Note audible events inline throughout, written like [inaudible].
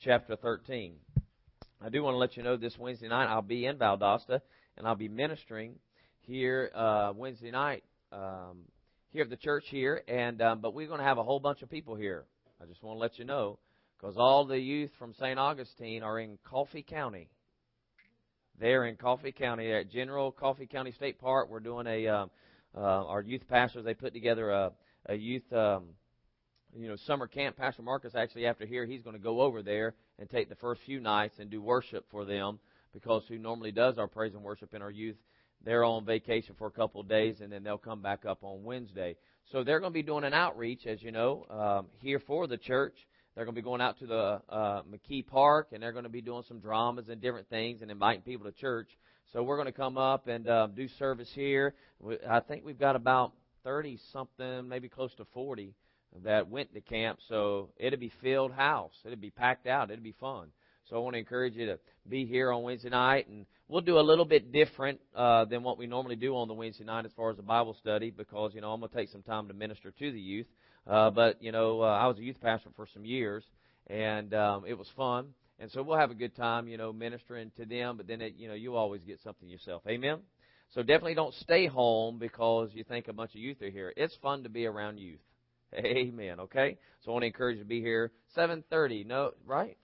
chapter 13. I do want to let you know this Wednesday night I'll be in Valdosta and I'll be ministering here uh, Wednesday night um, here at the church here, and um, but we're going to have a whole bunch of people here. I just want to let you know because all the youth from St. Augustine are in Coffee County. They're in Coffee County at General Coffee County State Park. We're doing a um, uh, our youth pastors they put together a, a youth um, you know summer camp. Pastor Marcus actually after here he's going to go over there and take the first few nights and do worship for them because who normally does our praise and worship in our youth they're on vacation for a couple of days and then they'll come back up on Wednesday. So they're going to be doing an outreach, as you know, um, here for the church. They're going to be going out to the uh, McKee Park and they're going to be doing some dramas and different things and inviting people to church. So we're going to come up and uh, do service here. I think we've got about 30 something, maybe close to 40 that went to camp. So it'll be filled house. It'll be packed out. It'll be fun. So I want to encourage you to be here on Wednesday night, and we'll do a little bit different uh, than what we normally do on the Wednesday night as far as the Bible study, because you know I'm going to take some time to minister to the youth. Uh, but you know uh, I was a youth pastor for some years, and um, it was fun, and so we'll have a good time, you know, ministering to them. But then it, you know you always get something yourself. Amen. So definitely don't stay home because you think a bunch of youth are here. It's fun to be around youth. Amen. Okay. So I want to encourage you to be here. 7:30. No, right?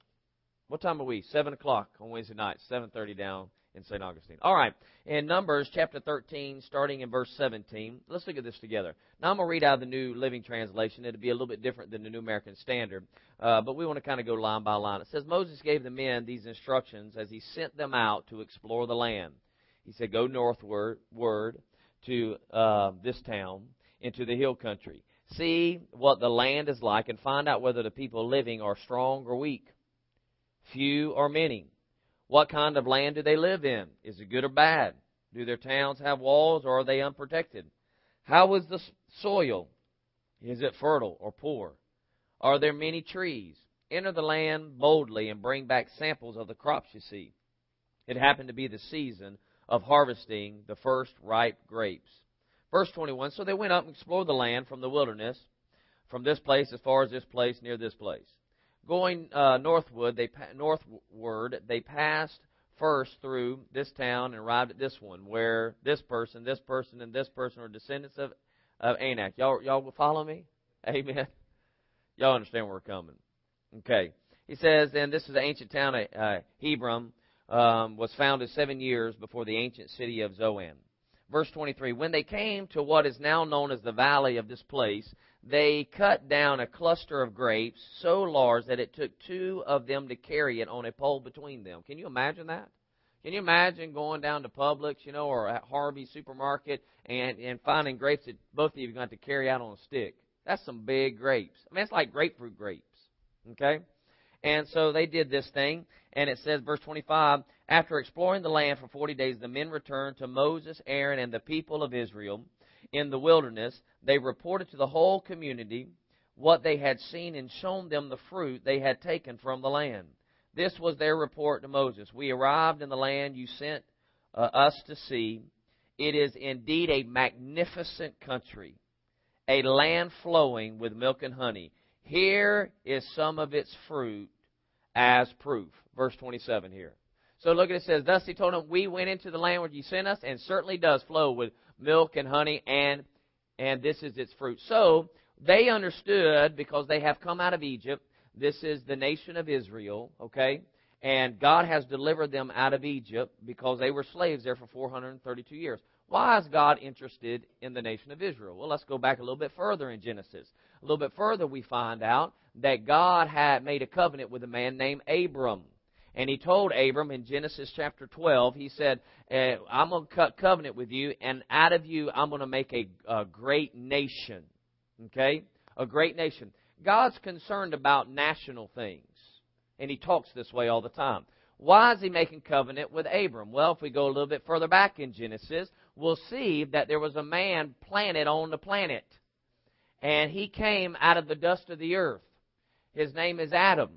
What time are we? Seven o'clock on Wednesday night. Seven thirty down in St. Augustine. All right. In Numbers chapter 13, starting in verse 17, let's look at this together. Now I'm going to read out of the New Living Translation. It'll be a little bit different than the New American Standard, uh, but we want to kind of go line by line. It says, Moses gave the men these instructions as he sent them out to explore the land. He said, Go northward word to uh, this town, into the hill country. See what the land is like and find out whether the people living are strong or weak few or many? What kind of land do they live in? Is it good or bad? Do their towns have walls or are they unprotected? How is the soil? Is it fertile or poor? Are there many trees? Enter the land boldly and bring back samples of the crops you see. It happened to be the season of harvesting the first ripe grapes. Verse 21 So they went up and explored the land from the wilderness, from this place as far as this place, near this place. Going uh, northward, they northward they passed first through this town and arrived at this one, where this person, this person, and this person are descendants of of Anak. Y'all, y'all will follow me? Amen. [laughs] Y'all understand where we're coming? Okay. He says, and this is the ancient town of uh, Hebron, um, was founded seven years before the ancient city of Zoan. Verse 23 When they came to what is now known as the valley of this place, they cut down a cluster of grapes so large that it took two of them to carry it on a pole between them. Can you imagine that? Can you imagine going down to Publix, you know, or at Harvey supermarket and, and finding grapes that both of you are going to carry out on a stick? That's some big grapes. I mean, it's like grapefruit grapes. Okay? And so they did this thing, and it says, verse 25, after exploring the land for 40 days, the men returned to Moses, Aaron, and the people of Israel in the wilderness, they reported to the whole community what they had seen and shown them the fruit they had taken from the land. This was their report to Moses. We arrived in the land you sent uh, us to see. It is indeed a magnificent country, a land flowing with milk and honey. Here is some of its fruit as proof. Verse 27 here. So look at it, says, Thus he told them, We went into the land where you sent us, and certainly does flow with milk and honey, and and this is its fruit. So they understood because they have come out of Egypt. This is the nation of Israel, okay? And God has delivered them out of Egypt because they were slaves there for 432 years. Why is God interested in the nation of Israel? Well, let's go back a little bit further in Genesis. A little bit further, we find out that God had made a covenant with a man named Abram. And he told Abram in Genesis chapter 12, he said, eh, I'm going to cut covenant with you, and out of you, I'm going to make a, a great nation. Okay? A great nation. God's concerned about national things. And he talks this way all the time. Why is he making covenant with Abram? Well, if we go a little bit further back in Genesis, we'll see that there was a man planted on the planet. And he came out of the dust of the earth. His name is Adam.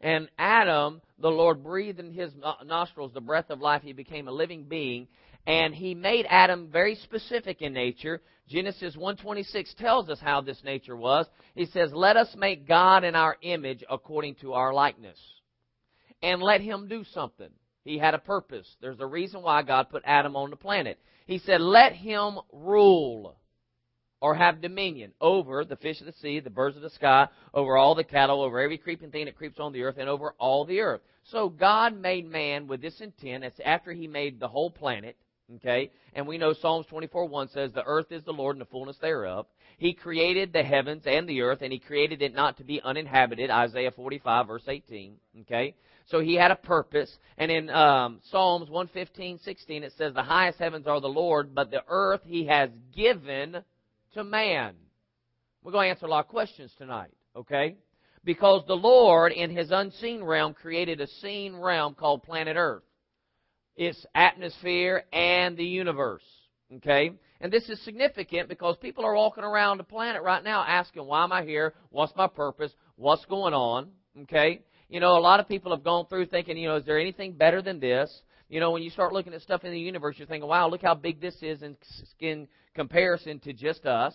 And Adam, the Lord breathed in his nostrils the breath of life. He became a living being. and he made Adam very specific in nature. Genesis 1:26 tells us how this nature was. He says, "Let us make God in our image according to our likeness." And let him do something. He had a purpose. There's a reason why God put Adam on the planet. He said, "Let him rule." Or have dominion over the fish of the sea, the birds of the sky, over all the cattle, over every creeping thing that creeps on the earth, and over all the earth. So God made man with this intent. It's after He made the whole planet. Okay? And we know Psalms 24 1 says, The earth is the Lord and the fullness thereof. He created the heavens and the earth, and He created it not to be uninhabited. Isaiah 45, verse 18. Okay? So He had a purpose. And in um, Psalms 115, 16, it says, The highest heavens are the Lord, but the earth He has given to man. We're going to answer a lot of questions tonight. Okay? Because the Lord, in His unseen realm, created a seen realm called planet Earth its atmosphere, and the universe. Okay? And this is significant because people are walking around the planet right now asking, why am I here? What's my purpose? What's going on? Okay? You know, a lot of people have gone through thinking, you know, is there anything better than this? You know, when you start looking at stuff in the universe, you're thinking, wow, look how big this is in, in comparison to just us.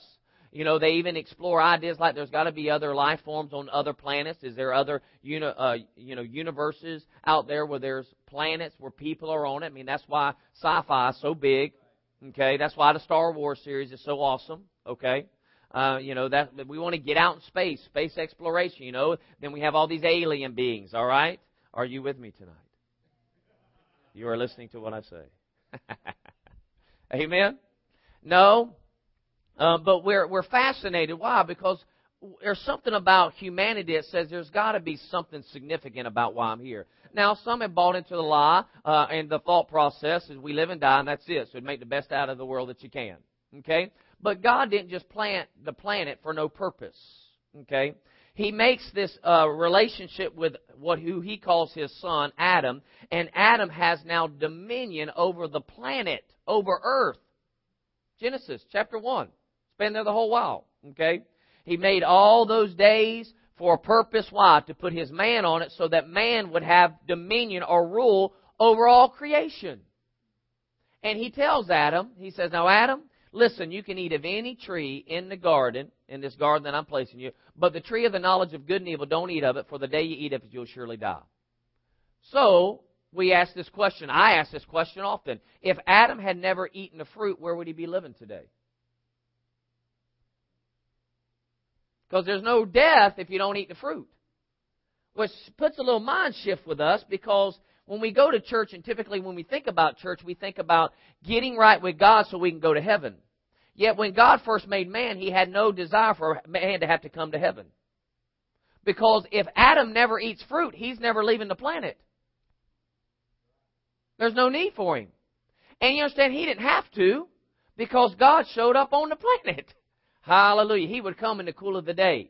You know, they even explore ideas like there's got to be other life forms on other planets. Is there other uni, uh, you know universes out there where there's planets where people are on it? I mean, that's why sci-fi is so big. Okay, that's why the Star Wars series is so awesome. Okay, uh, you know that we want to get out in space, space exploration. You know, then we have all these alien beings. All right, are you with me tonight? You are listening to what I say. [laughs] Amen. No, um, but we're we're fascinated. Why? Because there's something about humanity that says there's got to be something significant about why I'm here. Now, some have bought into the lie uh, and the thought process is we live and die, and that's it. So make the best out of the world that you can. Okay, but God didn't just plant the planet for no purpose. Okay, He makes this uh, relationship with what who He calls His son Adam, and Adam has now dominion over the planet, over Earth. Genesis chapter one been there the whole while. Okay? He made all those days for a purpose. Why? To put his man on it so that man would have dominion or rule over all creation. And he tells Adam, he says, Now, Adam, listen, you can eat of any tree in the garden, in this garden that I'm placing you, but the tree of the knowledge of good and evil, don't eat of it, for the day you eat of it, you'll surely die. So, we ask this question. I ask this question often. If Adam had never eaten the fruit, where would he be living today? Because there's no death if you don't eat the fruit. Which puts a little mind shift with us because when we go to church, and typically when we think about church, we think about getting right with God so we can go to heaven. Yet when God first made man, he had no desire for man to have to come to heaven. Because if Adam never eats fruit, he's never leaving the planet. There's no need for him. And you understand, he didn't have to because God showed up on the planet. [laughs] Hallelujah. He would come in the cool of the day.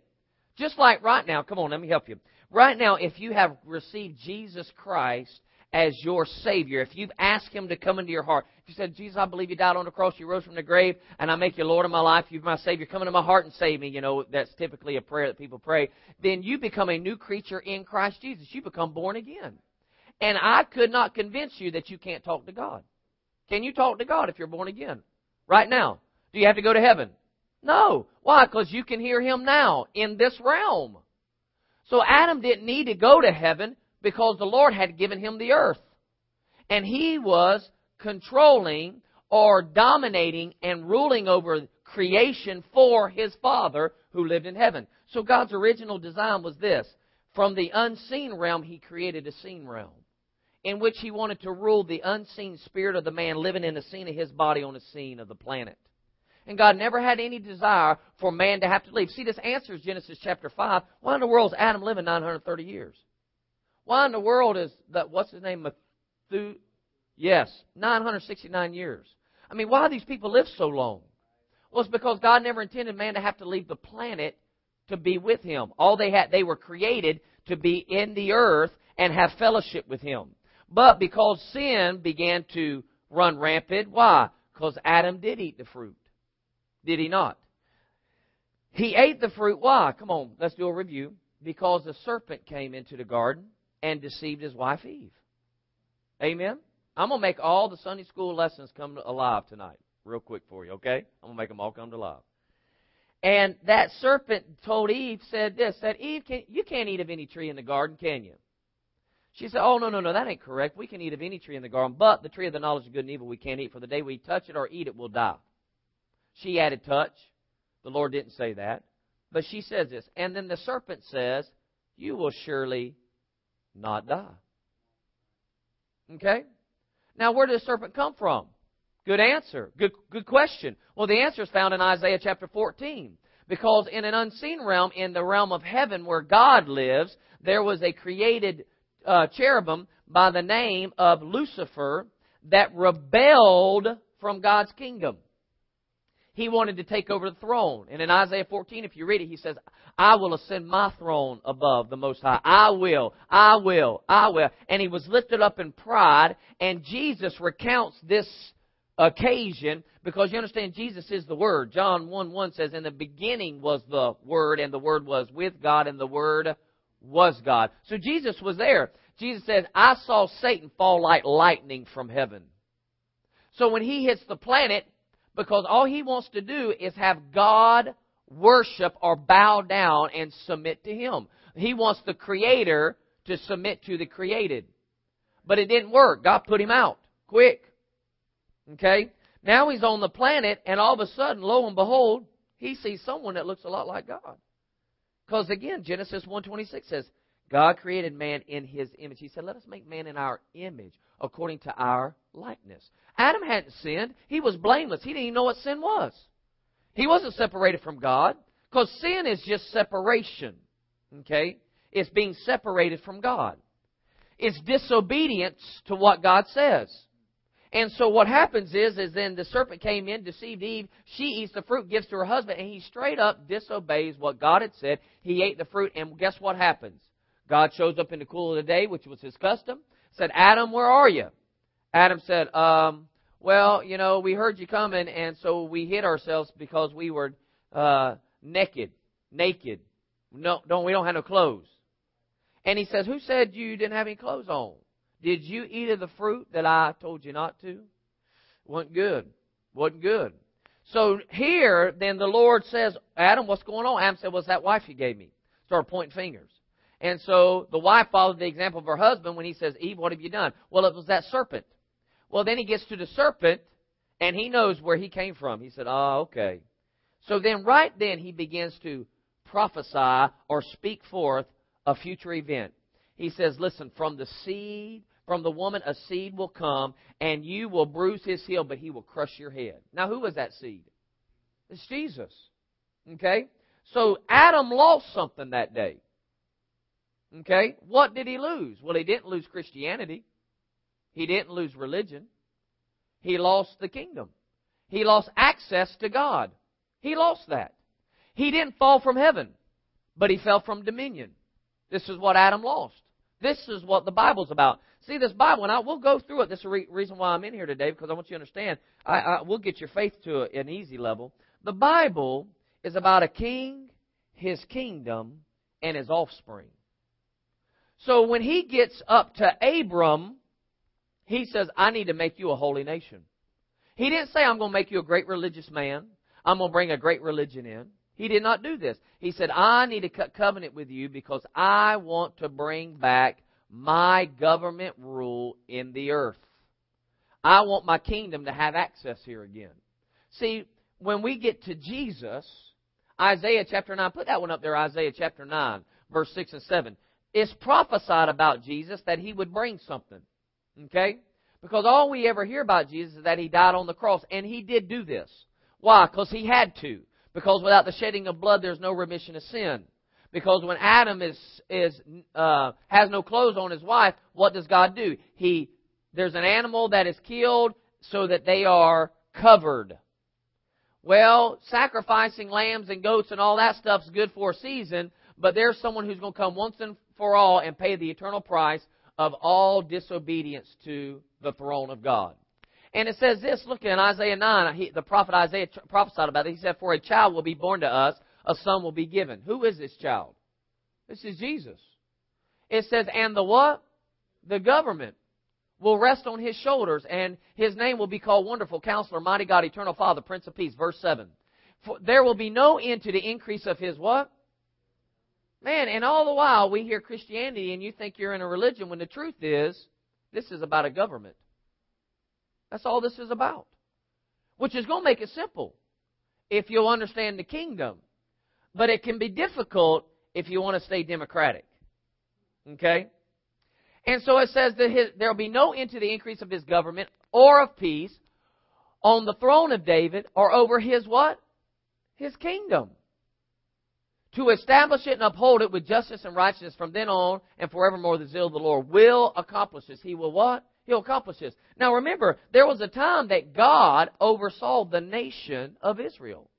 Just like right now, come on, let me help you. Right now, if you have received Jesus Christ as your Savior, if you've asked Him to come into your heart, if you said, Jesus, I believe you died on the cross, you rose from the grave, and I make you Lord of my life, you're my Savior, come into my heart and save me, you know, that's typically a prayer that people pray, then you become a new creature in Christ Jesus. You become born again. And I could not convince you that you can't talk to God. Can you talk to God if you're born again? Right now. Do you have to go to heaven? No. Why? Because you can hear him now in this realm. So Adam didn't need to go to heaven because the Lord had given him the earth. And he was controlling or dominating and ruling over creation for his Father who lived in heaven. So God's original design was this. From the unseen realm, he created a seen realm in which he wanted to rule the unseen spirit of the man living in the seen of his body on the seen of the planet. And God never had any desire for man to have to leave. See, this answers Genesis chapter 5. Why in the world is Adam living 930 years? Why in the world is that, what's his name? Methu, yes, 969 years. I mean, why do these people live so long? Well, it's because God never intended man to have to leave the planet to be with him. All they had, they were created to be in the earth and have fellowship with him. But because sin began to run rampant, why? Because Adam did eat the fruit. Did he not? He ate the fruit. Why? Come on, let's do a review. Because the serpent came into the garden and deceived his wife Eve. Amen? I'm going to make all the Sunday school lessons come alive tonight, real quick for you, okay? I'm going to make them all come to life. And that serpent told Eve, said this, said, Eve, can, you can't eat of any tree in the garden, can you? She said, Oh, no, no, no, that ain't correct. We can eat of any tree in the garden, but the tree of the knowledge of good and evil we can't eat, for the day we touch it or eat it, we'll die. She added touch. The Lord didn't say that. But she says this. And then the serpent says, You will surely not die. Okay? Now, where did the serpent come from? Good answer. Good, good question. Well, the answer is found in Isaiah chapter 14. Because in an unseen realm, in the realm of heaven where God lives, there was a created uh, cherubim by the name of Lucifer that rebelled from God's kingdom. He wanted to take over the throne. And in Isaiah 14, if you read it, he says, I will ascend my throne above the Most High. I will, I will, I will. And he was lifted up in pride, and Jesus recounts this occasion because you understand Jesus is the Word. John 1 1 says, In the beginning was the Word, and the Word was with God, and the Word was God. So Jesus was there. Jesus said, I saw Satan fall like lightning from heaven. So when he hits the planet, because all he wants to do is have God worship or bow down and submit to him. He wants the creator to submit to the created. But it didn't work. God put him out quick. Okay? Now he's on the planet, and all of a sudden, lo and behold, he sees someone that looks a lot like God. Because again, Genesis 1.26 says, God created man in his image. He said, let us make man in our image, according to our likeness. Adam hadn't sinned. He was blameless. He didn't even know what sin was. He wasn't separated from God. Because sin is just separation. Okay? It's being separated from God. It's disobedience to what God says. And so what happens is, is then the serpent came in, deceived Eve. She eats the fruit, gives to her husband, and he straight up disobeys what God had said. He ate the fruit, and guess what happens? God shows up in the cool of the day, which was his custom. Said, Adam, where are you? Adam said, um, well, you know, we heard you coming, and so we hid ourselves because we were uh, naked, naked. No, don't we don't have no clothes. And he says, "Who said you didn't have any clothes on? Did you eat of the fruit that I told you not to?" wasn't good. wasn't good. So here, then the Lord says, "Adam, what's going on?" Adam said, "Was well, that wife you gave me?" Started pointing fingers. And so the wife followed the example of her husband when he says, "Eve, what have you done?" Well, it was that serpent. Well, then he gets to the serpent, and he knows where he came from. He said, Oh, okay. So then, right then, he begins to prophesy or speak forth a future event. He says, Listen, from the seed, from the woman, a seed will come, and you will bruise his heel, but he will crush your head. Now, who was that seed? It's Jesus. Okay? So Adam lost something that day. Okay? What did he lose? Well, he didn't lose Christianity. He didn't lose religion. He lost the kingdom. He lost access to God. He lost that. He didn't fall from heaven, but he fell from dominion. This is what Adam lost. This is what the Bible's about. See, this Bible, and I will go through it. This is the re- reason why I'm in here today, because I want you to understand. I, I will get your faith to an easy level. The Bible is about a king, his kingdom, and his offspring. So when he gets up to Abram, he says, I need to make you a holy nation. He didn't say, I'm going to make you a great religious man. I'm going to bring a great religion in. He did not do this. He said, I need to cut covenant with you because I want to bring back my government rule in the earth. I want my kingdom to have access here again. See, when we get to Jesus, Isaiah chapter 9, put that one up there, Isaiah chapter 9, verse 6 and 7. It's prophesied about Jesus that he would bring something. Okay? Because all we ever hear about Jesus is that he died on the cross, and he did do this. Why? Because he had to. Because without the shedding of blood, there's no remission of sin. Because when Adam is is uh, has no clothes on his wife, what does God do? He there's an animal that is killed so that they are covered. Well, sacrificing lambs and goats and all that stuff's good for a season, but there's someone who's going to come once and for all and pay the eternal price of all disobedience to the throne of God. And it says this, look in Isaiah 9, he, the prophet Isaiah prophesied about it. He said, For a child will be born to us, a son will be given. Who is this child? This is Jesus. It says, and the what? The government will rest on his shoulders, and his name will be called Wonderful Counselor, Mighty God, Eternal Father, Prince of Peace. Verse 7. For there will be no end to the increase of his what? Man, and all the while we hear Christianity and you think you're in a religion when the truth is, this is about a government. That's all this is about. Which is going to make it simple if you'll understand the kingdom. But it can be difficult if you want to stay democratic. Okay? And so it says that there will be no end to the increase of his government or of peace on the throne of David or over his what? His kingdom. To establish it and uphold it with justice and righteousness from then on and forevermore the zeal of the Lord will accomplish this. He will what? He'll accomplish this. Now remember, there was a time that God oversaw the nation of Israel.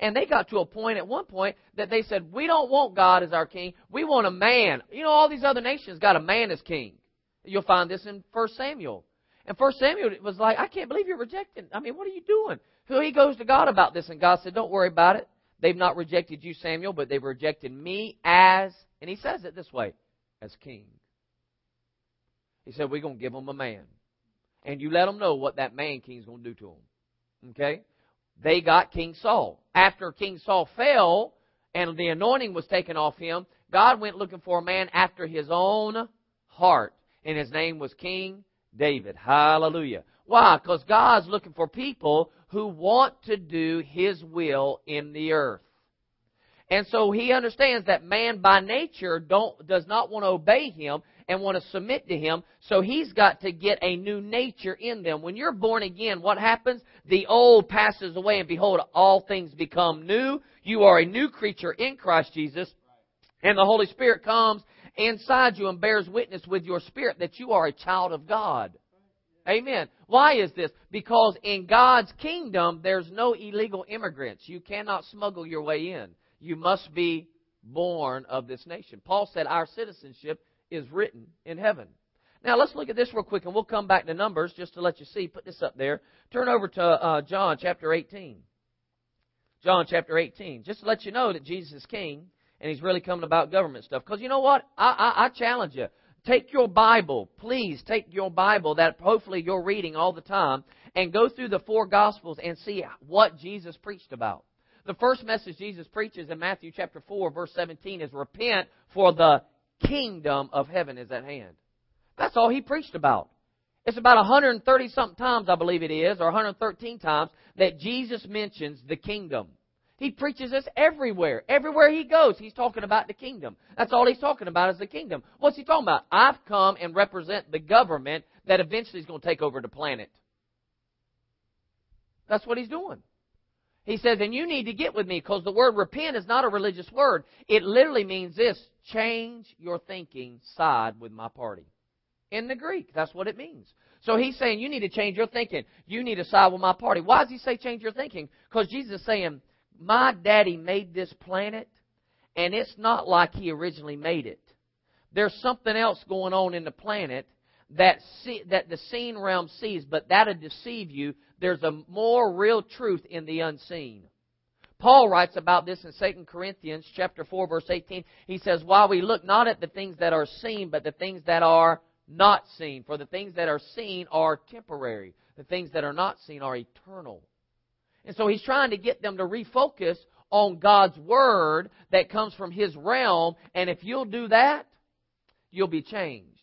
And they got to a point at one point that they said, We don't want God as our king. We want a man. You know, all these other nations got a man as king. You'll find this in 1 Samuel. And 1 Samuel was like, I can't believe you're rejecting. I mean, what are you doing? So he goes to God about this, and God said, Don't worry about it. They've not rejected you, Samuel, but they've rejected me as, and he says it this way, as king. He said, We're going to give them a man. And you let them know what that man king's going to do to them. Okay? they got King Saul. After King Saul fell and the anointing was taken off him, God went looking for a man after his own heart. And his name was King David. Hallelujah. Why? Because God's looking for people who want to do his will in the earth. And so he understands that man by nature don't, does not want to obey him and want to submit to Him. So He's got to get a new nature in them. When you're born again, what happens? The old passes away, and behold, all things become new. You are a new creature in Christ Jesus. And the Holy Spirit comes inside you and bears witness with your spirit that you are a child of God. Amen. Why is this? Because in God's kingdom, there's no illegal immigrants. You cannot smuggle your way in. You must be born of this nation. Paul said our citizenship is written in heaven. Now let's look at this real quick, and we'll come back to Numbers just to let you see. Put this up there. Turn over to uh, John chapter 18. John chapter 18, just to let you know that Jesus is King, and He's really coming about government stuff. Because you know what? I, I, I challenge you. Take your Bible, please take your Bible that hopefully you're reading all the time, and go through the four Gospels and see what Jesus preached about. The first message Jesus preaches in Matthew chapter 4, verse 17 is repent for the kingdom of heaven is at hand. That's all he preached about. It's about 130 something times, I believe it is, or 113 times, that Jesus mentions the kingdom. He preaches this everywhere. Everywhere he goes, he's talking about the kingdom. That's all he's talking about is the kingdom. What's he talking about? I've come and represent the government that eventually is going to take over the planet. That's what he's doing. He says, and you need to get with me because the word repent is not a religious word. It literally means this change your thinking, side with my party. In the Greek, that's what it means. So he's saying you need to change your thinking. You need to side with my party. Why does he say change your thinking? Because Jesus is saying, my daddy made this planet, and it's not like he originally made it. There's something else going on in the planet that see, that the seen realm sees, but that'll deceive you there's a more real truth in the unseen. Paul writes about this in 2 Corinthians chapter 4 verse 18. He says, "While we look not at the things that are seen, but the things that are not seen, for the things that are seen are temporary. The things that are not seen are eternal." And so he's trying to get them to refocus on God's word that comes from his realm, and if you'll do that, you'll be changed.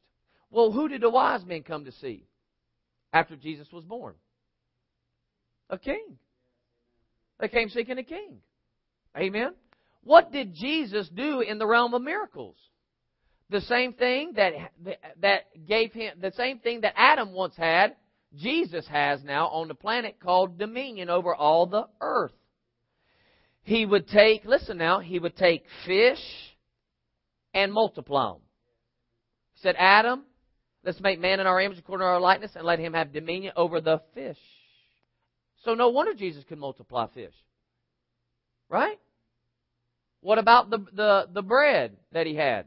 Well, who did the wise men come to see after Jesus was born? a king. They came seeking a king. Amen. What did Jesus do in the realm of miracles? The same thing that that gave him the same thing that Adam once had, Jesus has now on the planet called dominion over all the earth. He would take, listen now, he would take fish and multiply them. He said, Adam, let's make man in our image according to our likeness and let him have dominion over the fish. So no wonder Jesus could multiply fish. Right? What about the, the, the bread that he had?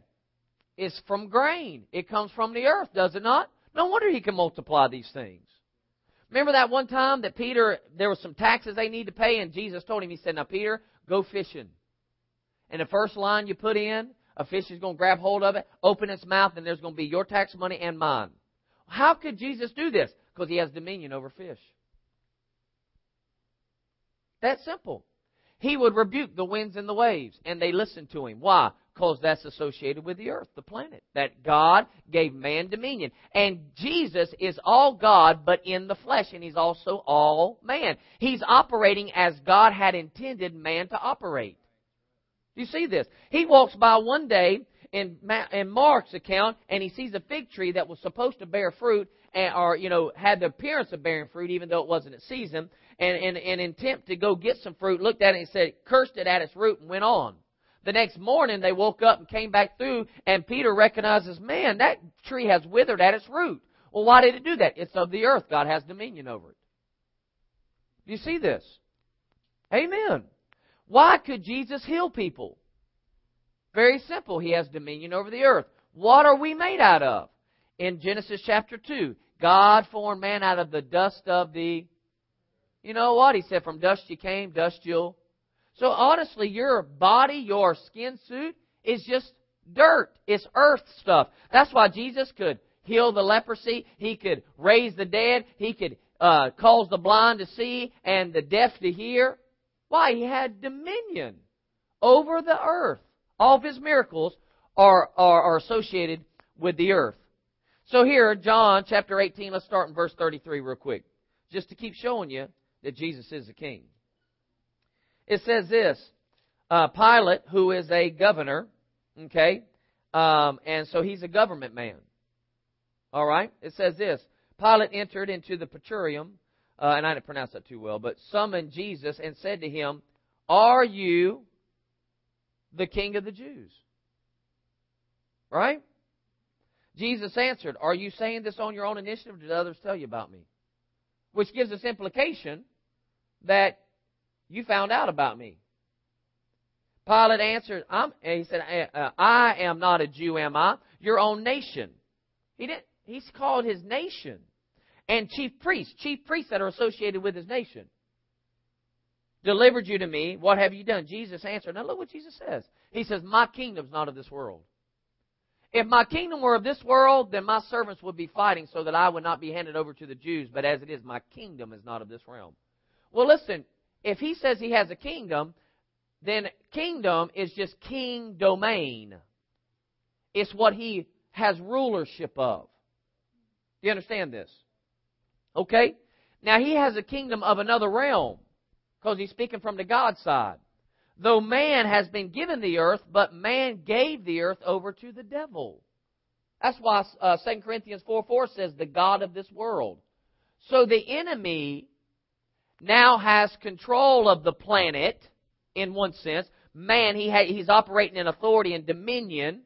It's from grain. It comes from the earth, does it not? No wonder he can multiply these things. Remember that one time that Peter, there were some taxes they need to pay, and Jesus told him, He said, Now, Peter, go fishing. And the first line you put in, a fish is going to grab hold of it, open its mouth, and there's going to be your tax money and mine. How could Jesus do this? Because he has dominion over fish. That simple. He would rebuke the winds and the waves, and they listened to him. Why? Because that's associated with the earth, the planet. That God gave man dominion. And Jesus is all God, but in the flesh, and he's also all man. He's operating as God had intended man to operate. You see this? He walks by one day in, in Mark's account, and he sees a fig tree that was supposed to bear fruit, and, or you know had the appearance of bearing fruit, even though it wasn't its season. And, and, and in attempt to go get some fruit, looked at it and said, cursed it at its root, and went on. The next morning, they woke up and came back through, and Peter recognizes, man, that tree has withered at its root. Well, why did it do that? It's of the earth. God has dominion over it. Do you see this? Amen. Why could Jesus heal people? Very simple. He has dominion over the earth. What are we made out of? In Genesis chapter 2, God formed man out of the dust of the. You know what? He said, From dust you came, dust you'll. So honestly, your body, your skin suit, is just dirt. It's earth stuff. That's why Jesus could heal the leprosy. He could raise the dead. He could uh, cause the blind to see and the deaf to hear. Why? He had dominion over the earth. All of his miracles are, are, are associated with the earth. So here, John chapter 18, let's start in verse 33 real quick, just to keep showing you that Jesus is the king. It says this uh, Pilate, who is a governor, okay, um, and so he's a government man. All right? It says this Pilate entered into the praetorium, uh, and I didn't pronounce that too well, but summoned Jesus and said to him, Are you the king of the Jews. Right? Jesus answered, Are you saying this on your own initiative or did others tell you about me? Which gives us implication that you found out about me. Pilate answered, I'm, he said, uh, I am not a Jew, am I? Your own nation. He didn't, he's called his nation. And chief priests, chief priests that are associated with his nation delivered you to me. What have you done? Jesus answered. Now look what Jesus says. He says, My kingdom's not of this world. If my kingdom were of this world, then my servants would be fighting so that I would not be handed over to the Jews. But as it is, my kingdom is not of this realm. Well, listen, if he says he has a kingdom, then kingdom is just king domain. It's what he has rulership of. Do you understand this? Okay? Now he has a kingdom of another realm because he's speaking from the God side. Though man has been given the earth, but man gave the earth over to the devil. That's why uh, 2 Corinthians 4 4 says, the God of this world. So the enemy now has control of the planet, in one sense. Man, he ha- he's operating in authority and dominion,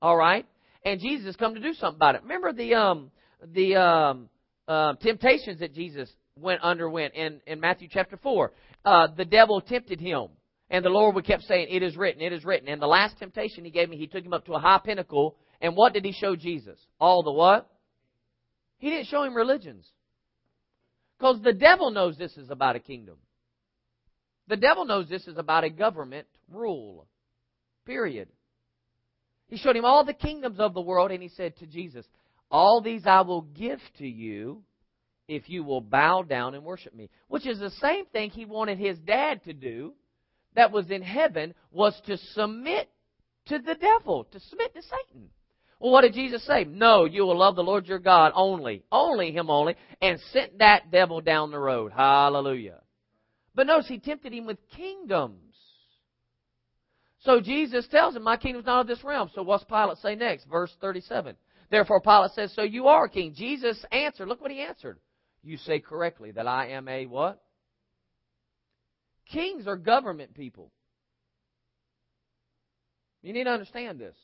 all right? And Jesus has come to do something about it. Remember the, um, the um, uh, temptations that Jesus went underwent in, in Matthew chapter 4 uh, the devil tempted him. And the Lord would kept saying, It is written, it is written. And the last temptation he gave me, he took him up to a high pinnacle. And what did he show Jesus? All the what? He didn't show him religions. Because the devil knows this is about a kingdom. The devil knows this is about a government rule. Period. He showed him all the kingdoms of the world, and he said to Jesus, All these I will give to you if you will bow down and worship me. Which is the same thing he wanted his dad to do that was in heaven was to submit to the devil, to submit to Satan. Well, what did Jesus say? No, you will love the Lord your God only, only Him only, and sent that devil down the road. Hallelujah. But notice he tempted him with kingdoms. So Jesus tells him, My kingdom's not of this realm. So what's Pilate say next? Verse 37. Therefore Pilate says, So you are a king. Jesus answered, look what he answered you say correctly that I am a what? Kings are government people. You need to understand this.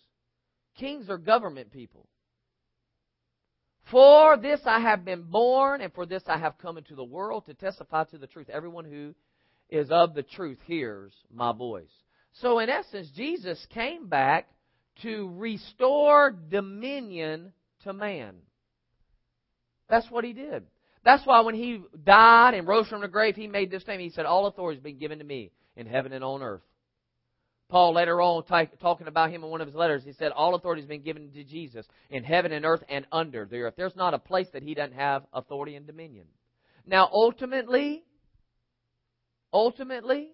Kings are government people. For this I have been born, and for this I have come into the world to testify to the truth. Everyone who is of the truth hears my voice. So, in essence, Jesus came back to restore dominion to man. That's what he did. That's why when he died and rose from the grave, he made this statement. He said, All authority has been given to me in heaven and on earth. Paul later on, talking about him in one of his letters, he said, All authority has been given to Jesus in heaven and earth and under the earth. There's not a place that he doesn't have authority and dominion. Now, ultimately, ultimately,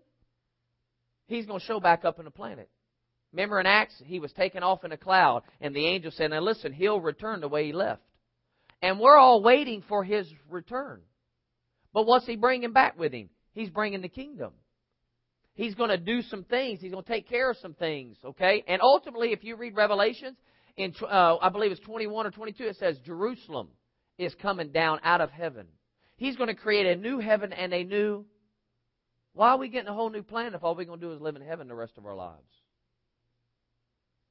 he's going to show back up in the planet. Remember in Acts, he was taken off in a cloud, and the angel said, Now listen, he'll return the way he left. And we're all waiting for his return. But what's he bringing back with him? He's bringing the kingdom. He's going to do some things. He's going to take care of some things, okay? And ultimately, if you read Revelations, in uh, I believe it's 21 or 22, it says Jerusalem is coming down out of heaven. He's going to create a new heaven and a new. Why are we getting a whole new planet if all we're going to do is live in heaven the rest of our lives?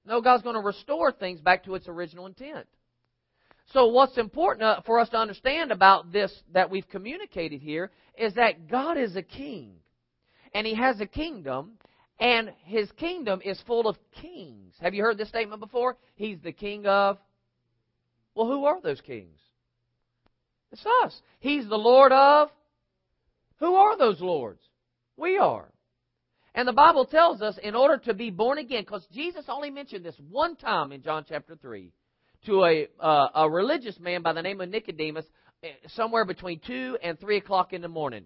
No, God's going to restore things back to its original intent. So, what's important uh, for us to understand about this that we've communicated here is that God is a king and he has a kingdom, and his kingdom is full of kings. Have you heard this statement before? He's the king of. Well, who are those kings? It's us. He's the Lord of. Who are those lords? We are. And the Bible tells us in order to be born again, because Jesus only mentioned this one time in John chapter 3 to a, uh, a religious man by the name of Nicodemus eh, somewhere between 2 and 3 o'clock in the morning.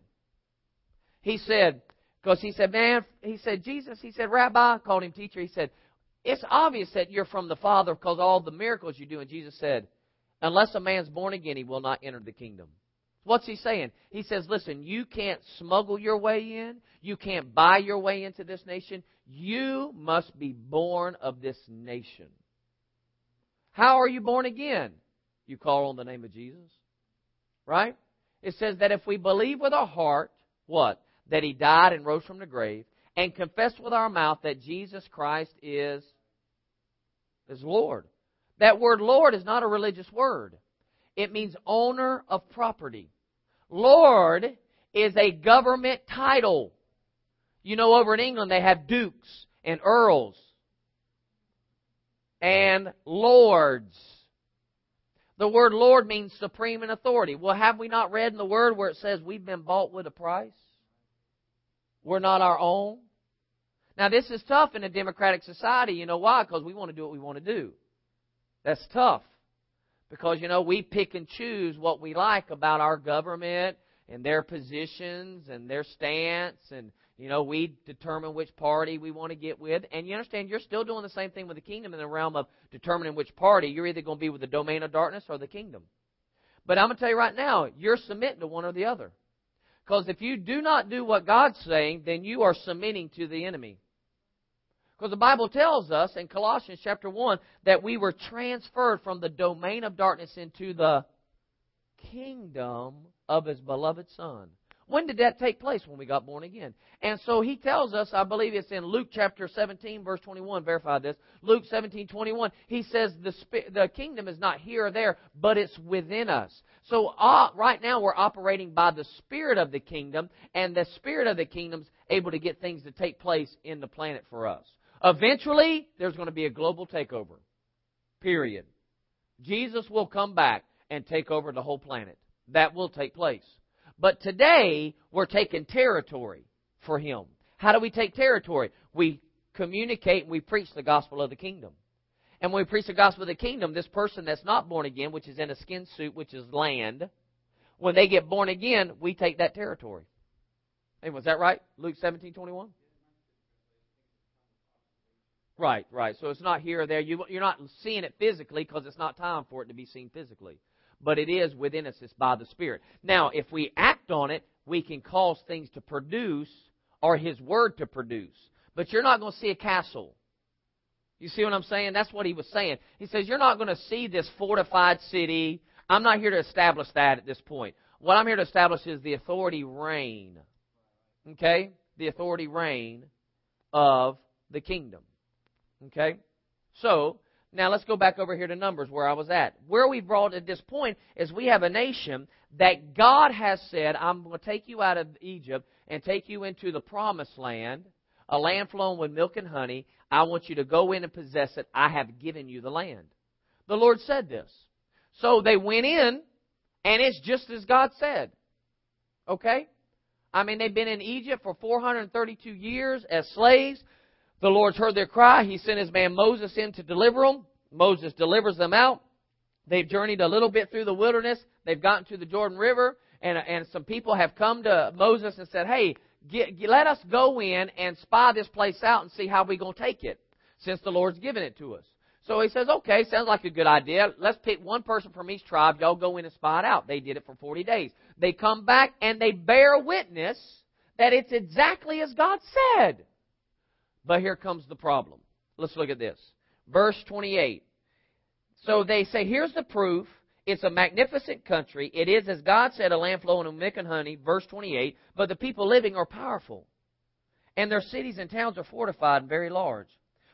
He said, because he said, man, he said, Jesus, he said, Rabbi, called him teacher. He said, it's obvious that you're from the Father because all the miracles you do. And Jesus said, unless a man's born again, he will not enter the kingdom. What's he saying? He says, listen, you can't smuggle your way in. You can't buy your way into this nation. You must be born of this nation. How are you born again? You call on the name of Jesus. Right? It says that if we believe with our heart, what? That he died and rose from the grave, and confess with our mouth that Jesus Christ is, is Lord. That word Lord is not a religious word. It means owner of property. Lord is a government title. You know, over in England they have dukes and earls and lords. The word Lord means supreme in authority. Well, have we not read in the Word where it says we've been bought with a price? We're not our own. Now, this is tough in a democratic society. You know why? Because we want to do what we want to do. That's tough. Because, you know, we pick and choose what we like about our government and their positions and their stance. And, you know, we determine which party we want to get with. And you understand, you're still doing the same thing with the kingdom in the realm of determining which party. You're either going to be with the domain of darkness or the kingdom. But I'm going to tell you right now, you're submitting to one or the other. Because if you do not do what God's saying, then you are submitting to the enemy. Because the Bible tells us in Colossians chapter 1 that we were transferred from the domain of darkness into the kingdom of His beloved Son. When did that take place? When we got born again. And so he tells us, I believe it's in Luke chapter 17, verse 21, verify this. Luke 17, 21, he says the, the kingdom is not here or there, but it's within us. So uh, right now we're operating by the spirit of the kingdom, and the spirit of the kingdom's able to get things to take place in the planet for us. Eventually, there's going to be a global takeover. Period. Jesus will come back and take over the whole planet. That will take place. But today, we're taking territory for Him. How do we take territory? We communicate and we preach the gospel of the kingdom. And when we preach the gospel of the kingdom, this person that's not born again, which is in a skin suit, which is land, when they get born again, we take that territory. Hey, was that right? Luke seventeen twenty one. Right, right. So it's not here or there. You, you're not seeing it physically because it's not time for it to be seen physically but it is within us. It's by the Spirit. Now, if we act on it, we can cause things to produce or His Word to produce. But you're not going to see a castle. You see what I'm saying? That's what he was saying. He says, You're not going to see this fortified city. I'm not here to establish that at this point. What I'm here to establish is the authority reign. Okay? The authority reign of the kingdom. Okay? So, now let's go back over here to Numbers where I was at. Where we brought at this point is we have a nation that God has said, I'm going to take you out of Egypt and take you into the promised land, a land flowing with milk and honey. I want you to go in and possess it. I have given you the land. The Lord said this. So they went in, and it's just as God said. Okay? I mean, they've been in Egypt for 432 years as slaves. The Lord's heard their cry. He sent his man Moses in to deliver them. Moses delivers them out. They've journeyed a little bit through the wilderness. They've gotten to the Jordan River, and, and some people have come to Moses and said, Hey, get, get, let us go in and spy this place out and see how we're going to take it, since the Lord's given it to us. So he says, Okay, sounds like a good idea. Let's pick one person from each tribe. Y'all go in and spy it out. They did it for 40 days. They come back and they bear witness that it's exactly as God said. But here comes the problem. Let's look at this. Verse 28. So they say, here's the proof. It's a magnificent country. It is, as God said, a land flowing with milk and honey. Verse 28. But the people living are powerful. And their cities and towns are fortified and very large.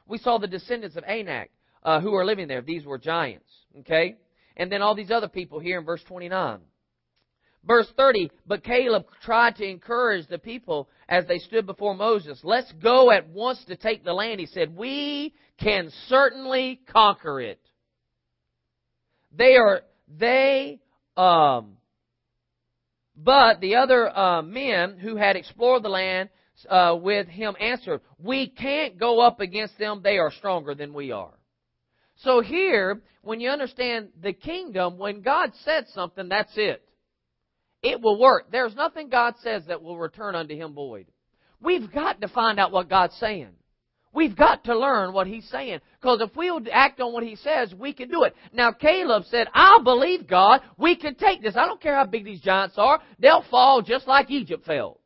We saw the descendants of Anak uh, who are living there. These were giants. Okay? And then all these other people here in verse 29. Verse 30, but Caleb tried to encourage the people as they stood before Moses. Let's go at once to take the land. He said, we can certainly conquer it. They are, they, um, but the other uh, men who had explored the land uh, with him answered, we can't go up against them. They are stronger than we are. So here, when you understand the kingdom, when God said something, that's it. It will work. There's nothing God says that will return unto him void. We've got to find out what God's saying. We've got to learn what he's saying. Because if we'll act on what he says, we can do it. Now Caleb said, I'll believe God. We can take this. I don't care how big these giants are. They'll fall just like Egypt fell.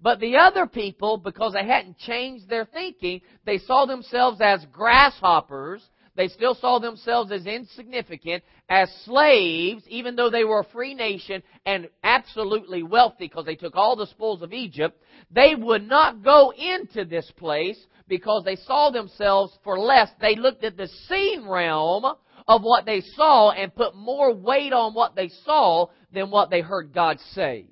But the other people, because they hadn't changed their thinking, they saw themselves as grasshoppers they still saw themselves as insignificant, as slaves, even though they were a free nation and absolutely wealthy because they took all the spoils of Egypt. They would not go into this place because they saw themselves for less. They looked at the seen realm of what they saw and put more weight on what they saw than what they heard God say.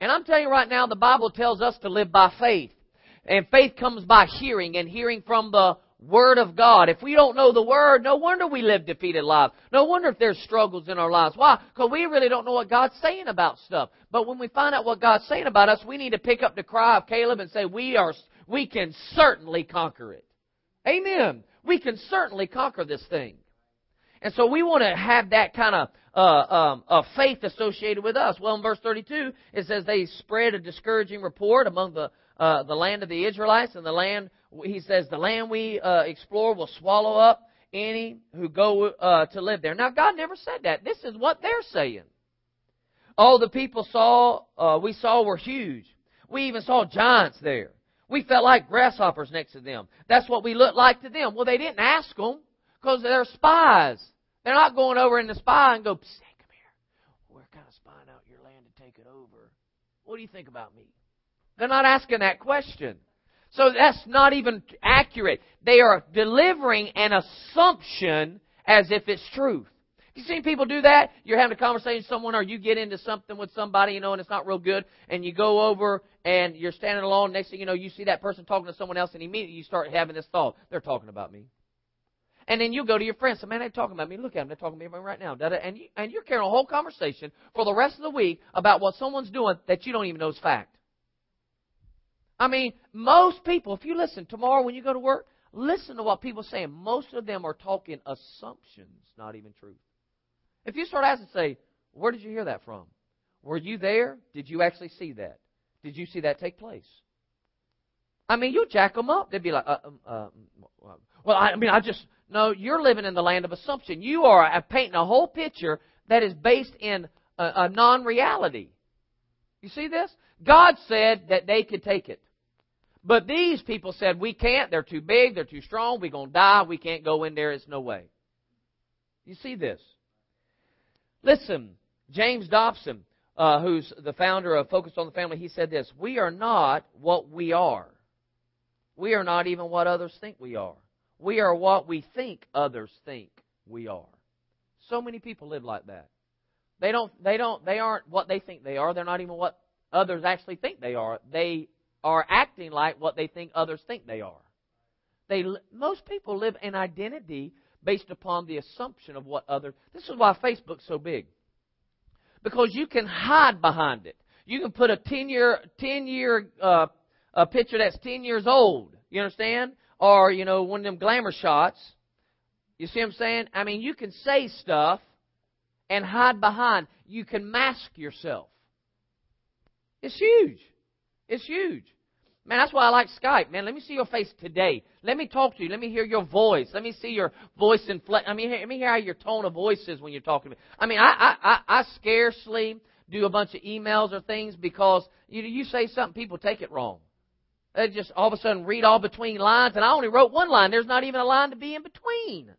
And I'm telling you right now, the Bible tells us to live by faith. And faith comes by hearing, and hearing from the Word of God. If we don't know the Word, no wonder we live defeated lives. No wonder if there's struggles in our lives. Why? Because we really don't know what God's saying about stuff. But when we find out what God's saying about us, we need to pick up the cry of Caleb and say, we are, we can certainly conquer it. Amen. We can certainly conquer this thing. And so we want to have that kind of uh, um, faith associated with us. Well, in verse 32, it says they spread a discouraging report among the uh, the land of the Israelites and the land he says, the land we uh, explore will swallow up any who go uh, to live there. Now, God never said that. This is what they're saying. All the people saw, uh, we saw were huge. We even saw giants there. We felt like grasshoppers next to them. That's what we looked like to them. Well, they didn't ask them because they're spies. They're not going over in the spy and go, Psst, hey, come here. We're kind of spying out your land to take it over. What do you think about me? They're not asking that question. So that's not even accurate. They are delivering an assumption as if it's truth. You seen people do that? You're having a conversation with someone or you get into something with somebody, you know, and it's not real good, and you go over and you're standing alone, next thing you know, you see that person talking to someone else, and immediately you start having this thought, they're talking about me. And then you go to your friends, say, man, they're talking about me. Look at them, they're talking about me right now. And, you, and you're carrying a whole conversation for the rest of the week about what someone's doing that you don't even know is fact. I mean, most people, if you listen tomorrow when you go to work, listen to what people are saying. Most of them are talking assumptions, not even truth. If you start asking, say, where did you hear that from? Were you there? Did you actually see that? Did you see that take place? I mean, you jack them up. They'd be like, uh, um, uh, well, I mean, I just, no, you're living in the land of assumption. You are uh, painting a whole picture that is based in a, a non reality. You see this? God said that they could take it. But these people said, we can't. They're too big. They're too strong. We're going to die. We can't go in there. It's no way. You see this? Listen, James Dobson, uh, who's the founder of Focus on the Family, he said this We are not what we are. We are not even what others think we are. We are what we think others think we are. So many people live like that. They don't, they don't, they aren't what they think they are. They're not even what others actually think they are. They are acting like what they think others think they are. They, most people live an identity based upon the assumption of what others. This is why Facebook's so big. Because you can hide behind it. You can put a 10 year, 10 year uh, a picture that's 10 years old You understand? Or, you know, one of them glamour shots. You see what I'm saying? I mean, you can say stuff and hide behind. You can mask yourself. It's huge. It's huge. Man, that's why I like Skype. Man, let me see your face today. Let me talk to you. Let me hear your voice. Let me see your voice inflect. I mean, let me hear how your tone of voice is when you're talking to me. I mean, I, I, I, I scarcely do a bunch of emails or things because you, you say something, people take it wrong. They just all of a sudden read all between lines, and I only wrote one line. There's not even a line to be in between.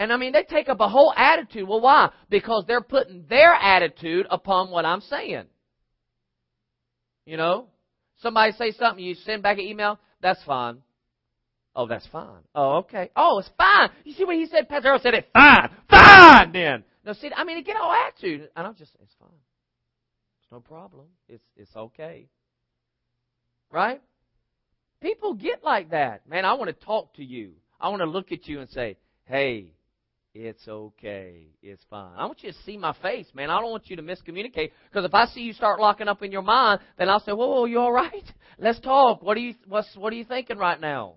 And I mean, they take up a whole attitude. Well, why? Because they're putting their attitude upon what I'm saying. You know? Somebody say something, you send back an email, that's fine. Oh, that's fine. Oh, okay. Oh, it's fine. You see what he said? Pastor Earl said it. Fine. Fine, then. No, see, I mean, get all attitude. And I'm just, it's fine. It's no problem. It's, it's okay. Right? People get like that. Man, I want to talk to you. I want to look at you and say, hey, it's okay. It's fine. I want you to see my face, man. I don't want you to miscommunicate because if I see you start locking up in your mind, then I'll say, "Whoa, whoa you all right? [laughs] Let's talk. What are you what's what are you thinking right now?"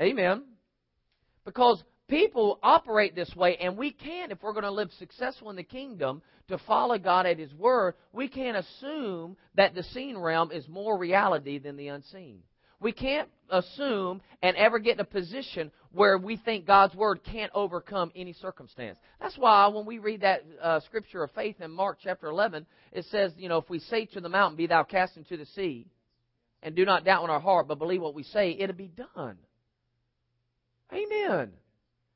Amen. Because people operate this way, and we can't, if we're going to live successful in the kingdom, to follow God at His word, we can't assume that the seen realm is more reality than the unseen. We can't assume and ever get in a position where we think God's Word can't overcome any circumstance. That's why when we read that uh, scripture of faith in Mark chapter 11, it says, you know, if we say to the mountain, Be thou cast into the sea, and do not doubt in our heart, but believe what we say, it'll be done. Amen.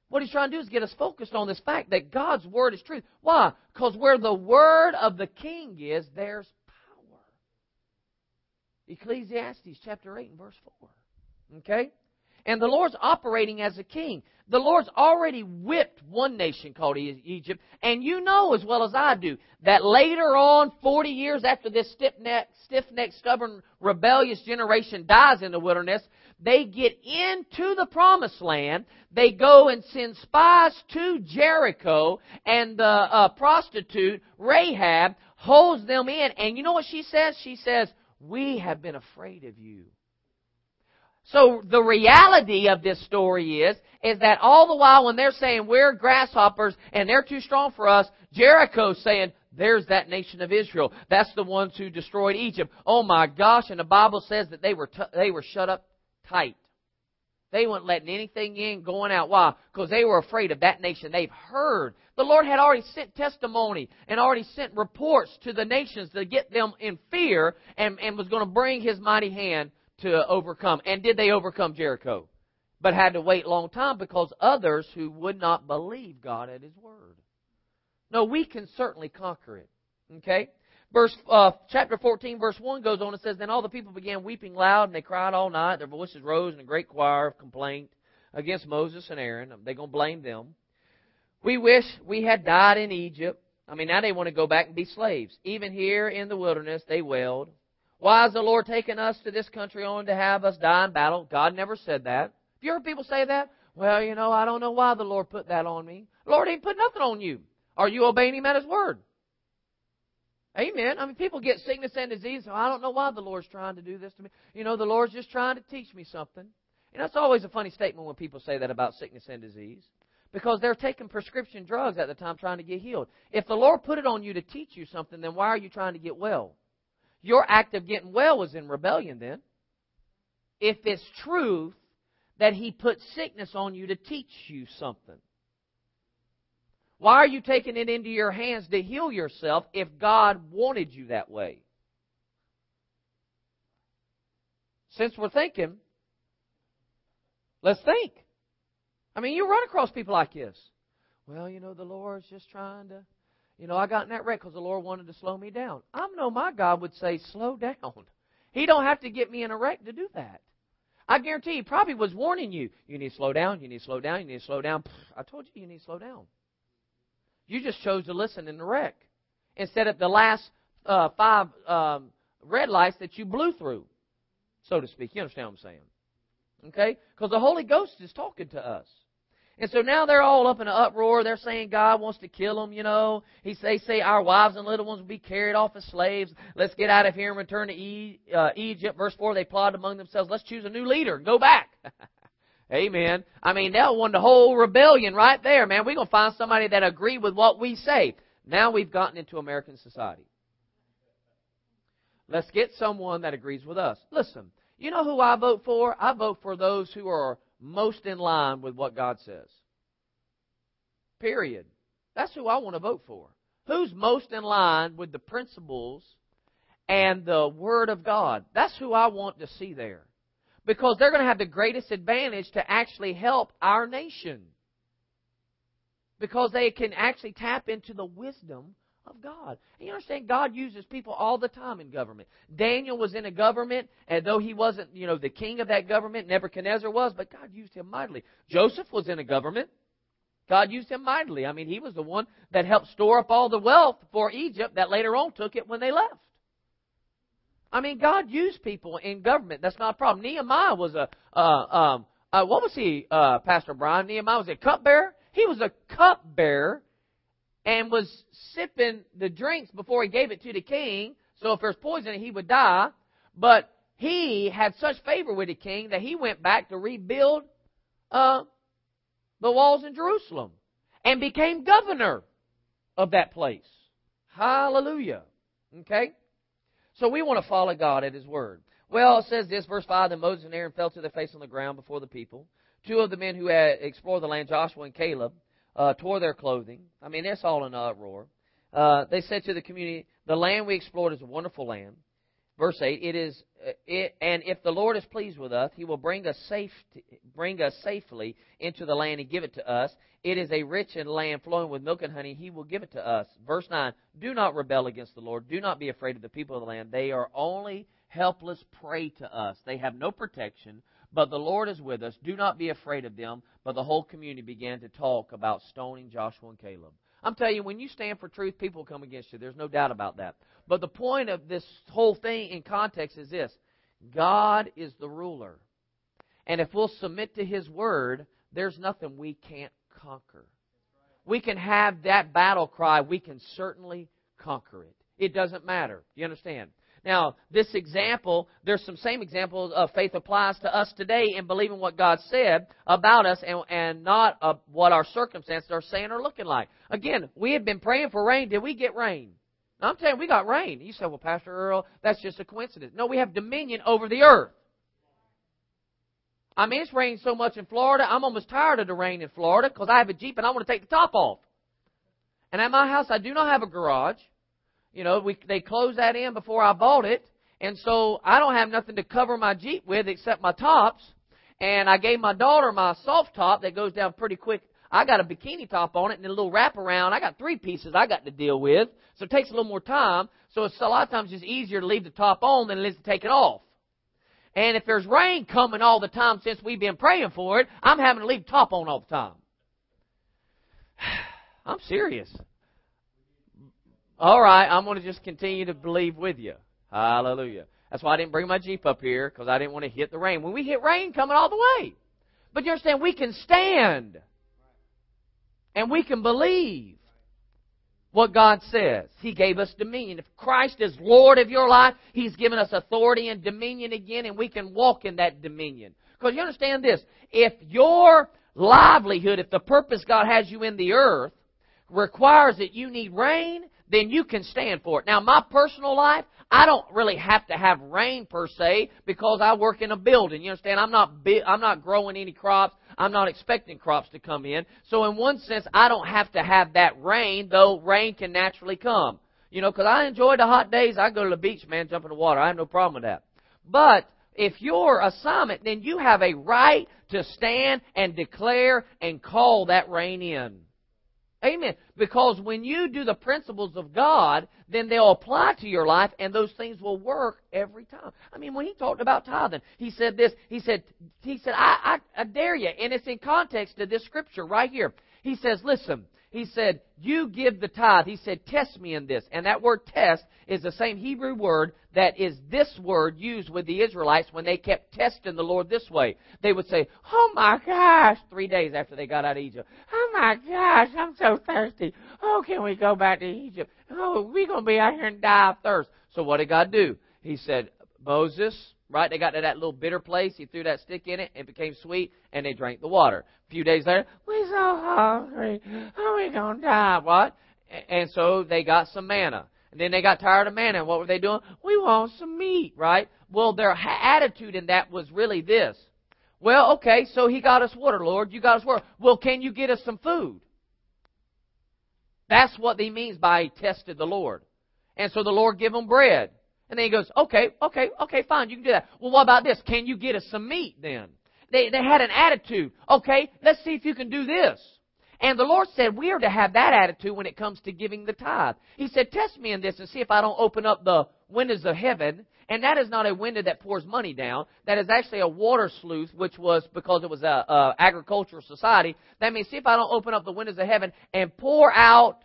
What he's trying to do is get us focused on this fact that God's Word is truth. Why? Because where the Word of the King is, there's Ecclesiastes chapter 8 and verse 4. Okay? And the Lord's operating as a king. The Lord's already whipped one nation called Egypt. And you know as well as I do that later on, 40 years after this stiff-necked, stubborn, rebellious generation dies in the wilderness, they get into the promised land. They go and send spies to Jericho, and the uh, prostitute, Rahab, holds them in. And you know what she says? She says, we have been afraid of you. So the reality of this story is, is that all the while when they're saying we're grasshoppers and they're too strong for us, Jericho's saying, there's that nation of Israel. That's the ones who destroyed Egypt. Oh my gosh, and the Bible says that they were, t- they were shut up tight. They weren't letting anything in, going out. Why? Because they were afraid of that nation. They've heard. The Lord had already sent testimony and already sent reports to the nations to get them in fear and, and was going to bring His mighty hand to overcome. And did they overcome Jericho? But had to wait a long time because others who would not believe God at His word. No, we can certainly conquer it. Okay? Verse uh, chapter 14, verse 1 goes on and says, Then all the people began weeping loud, and they cried all night. Their voices rose in a great choir of complaint against Moses and Aaron. They're going to blame them. We wish we had died in Egypt. I mean, now they want to go back and be slaves. Even here in the wilderness, they wailed. Why has the Lord taken us to this country only to have us die in battle? God never said that. Have you heard people say that? Well, you know, I don't know why the Lord put that on me. The Lord ain't put nothing on you. Are you obeying Him at His word? Amen. I mean, people get sickness and disease. So I don't know why the Lord's trying to do this to me. You know, the Lord's just trying to teach me something. You know, always a funny statement when people say that about sickness and disease. Because they're taking prescription drugs at the time trying to get healed. If the Lord put it on you to teach you something, then why are you trying to get well? Your act of getting well was in rebellion then. If it's truth that He put sickness on you to teach you something. Why are you taking it into your hands to heal yourself if God wanted you that way? Since we're thinking, let's think. I mean, you run across people like this. Well, you know, the Lord's just trying to, you know, I got in that wreck because the Lord wanted to slow me down. I know my God would say, slow down. [laughs] He don't have to get me in a wreck to do that. I guarantee he probably was warning you. You need to slow down. You need to slow down. You need to slow down. I told you you need to slow down. You just chose to listen in the wreck instead of the last uh, five um, red lights that you blew through, so to speak. You understand what I'm saying? Okay? Because the Holy Ghost is talking to us. And so now they're all up in an uproar. They're saying God wants to kill them, you know. He, say, say our wives and little ones will be carried off as slaves. Let's get out of here and return to e, uh, Egypt. Verse 4, they plotted among themselves, let's choose a new leader. Go back. [laughs] Amen. I mean, that won the whole rebellion right there, man. We're going to find somebody that agree with what we say. Now we've gotten into American society. Let's get someone that agrees with us. Listen, you know who I vote for? I vote for those who are most in line with what God says. Period. That's who I want to vote for. Who's most in line with the principles and the Word of God? That's who I want to see there. Because they're going to have the greatest advantage to actually help our nation. Because they can actually tap into the wisdom of God. And you understand, God uses people all the time in government. Daniel was in a government, and though he wasn't, you know, the king of that government, Nebuchadnezzar was, but God used him mightily. Joseph was in a government. God used him mightily. I mean, he was the one that helped store up all the wealth for Egypt that later on took it when they left. I mean, God used people in government. That's not a problem. Nehemiah was a, uh, um, uh, what was he, uh, Pastor Brian? Nehemiah was a cupbearer. He was a cupbearer and was sipping the drinks before he gave it to the king. So if there's poison, he would die. But he had such favor with the king that he went back to rebuild uh, the walls in Jerusalem and became governor of that place. Hallelujah. Okay? So we want to follow God at His Word. Well, it says this, verse 5, that Moses and Aaron fell to their face on the ground before the people. Two of the men who had explored the land, Joshua and Caleb, uh, tore their clothing. I mean, that's all in an uproar. Uh, they said to the community, "The land we explored is a wonderful land." Verse eight, it is, uh, it, and if the Lord is pleased with us, He will bring us safe, bring us safely into the land and give it to us. It is a rich and land flowing with milk and honey. He will give it to us. Verse nine, do not rebel against the Lord. Do not be afraid of the people of the land. They are only helpless prey to us. They have no protection. But the Lord is with us. Do not be afraid of them. But the whole community began to talk about stoning Joshua and Caleb. I'm telling you, when you stand for truth, people come against you. There's no doubt about that. But the point of this whole thing in context is this God is the ruler. And if we'll submit to His word, there's nothing we can't conquer. We can have that battle cry. We can certainly conquer it. It doesn't matter. You understand? Now, this example, there's some same examples of faith applies to us today in believing what God said about us and, and not uh, what our circumstances are saying or looking like. Again, we had been praying for rain. Did we get rain? I'm telling you, we got rain. You say, well, Pastor Earl, that's just a coincidence. No, we have dominion over the earth. I mean, it's rained so much in Florida, I'm almost tired of the rain in Florida because I have a Jeep and I want to take the top off. And at my house, I do not have a garage. You know, we, they closed that in before I bought it. And so I don't have nothing to cover my Jeep with except my tops. And I gave my daughter my soft top that goes down pretty quick. I got a bikini top on it and a little wrap around. I got three pieces I got to deal with. So it takes a little more time. So it's a lot of times just easier to leave the top on than it is to take it off. And if there's rain coming all the time since we've been praying for it, I'm having to leave top on all the time. [sighs] I'm serious. All right, I'm going to just continue to believe with you. Hallelujah. That's why I didn't bring my Jeep up here because I didn't want to hit the rain. When we hit rain coming all the way. But you understand, we can stand. And we can believe what God says. He gave us dominion. If Christ is Lord of your life, He's given us authority and dominion again, and we can walk in that dominion. Because you understand this, if your livelihood, if the purpose God has you in the earth, requires that you need rain, then you can stand for it. Now, my personal life, I don't really have to have rain per se because I work in a building. You understand? I'm not I'm not growing any crops. I'm not expecting crops to come in. So in one sense, I don't have to have that rain, though rain can naturally come. You know, because I enjoy the hot days. I go to the beach, man, jump in the water. I have no problem with that. But if you're a summit, then you have a right to stand and declare and call that rain in. Amen. Because when you do the principles of God, then they'll apply to your life and those things will work every time. I mean, when he talked about tithing, he said this, he said, he said, I, I, I dare you, and it's in context to this scripture right here. He says, listen, He said, You give the tithe. He said, Test me in this. And that word test is the same Hebrew word that is this word used with the Israelites when they kept testing the Lord this way. They would say, Oh my gosh, three days after they got out of Egypt. Oh my gosh, I'm so thirsty. Oh, can we go back to Egypt? Oh, we're going to be out here and die of thirst. So what did God do? He said, Moses, right? They got to that little bitter place. He threw that stick in it. It became sweet, and they drank the water. A few days later, we're so hungry. Are we going to die? What? And so they got some manna. And then they got tired of manna. And what were they doing? We want some meat, right? Well, their attitude in that was really this. Well, okay, so he got us water, Lord. You got us water. Well, can you get us some food? That's what he means by tested the Lord. And so the Lord give them bread. And then he goes, okay, okay, okay, fine, you can do that. Well, what about this? Can you get us some meat then? They, they had an attitude. Okay, let's see if you can do this. And the Lord said, we are to have that attitude when it comes to giving the tithe. He said, test me in this and see if I don't open up the windows of heaven. And that is not a window that pours money down. That is actually a water sluice, which was because it was a, a agricultural society. That means see if I don't open up the windows of heaven and pour out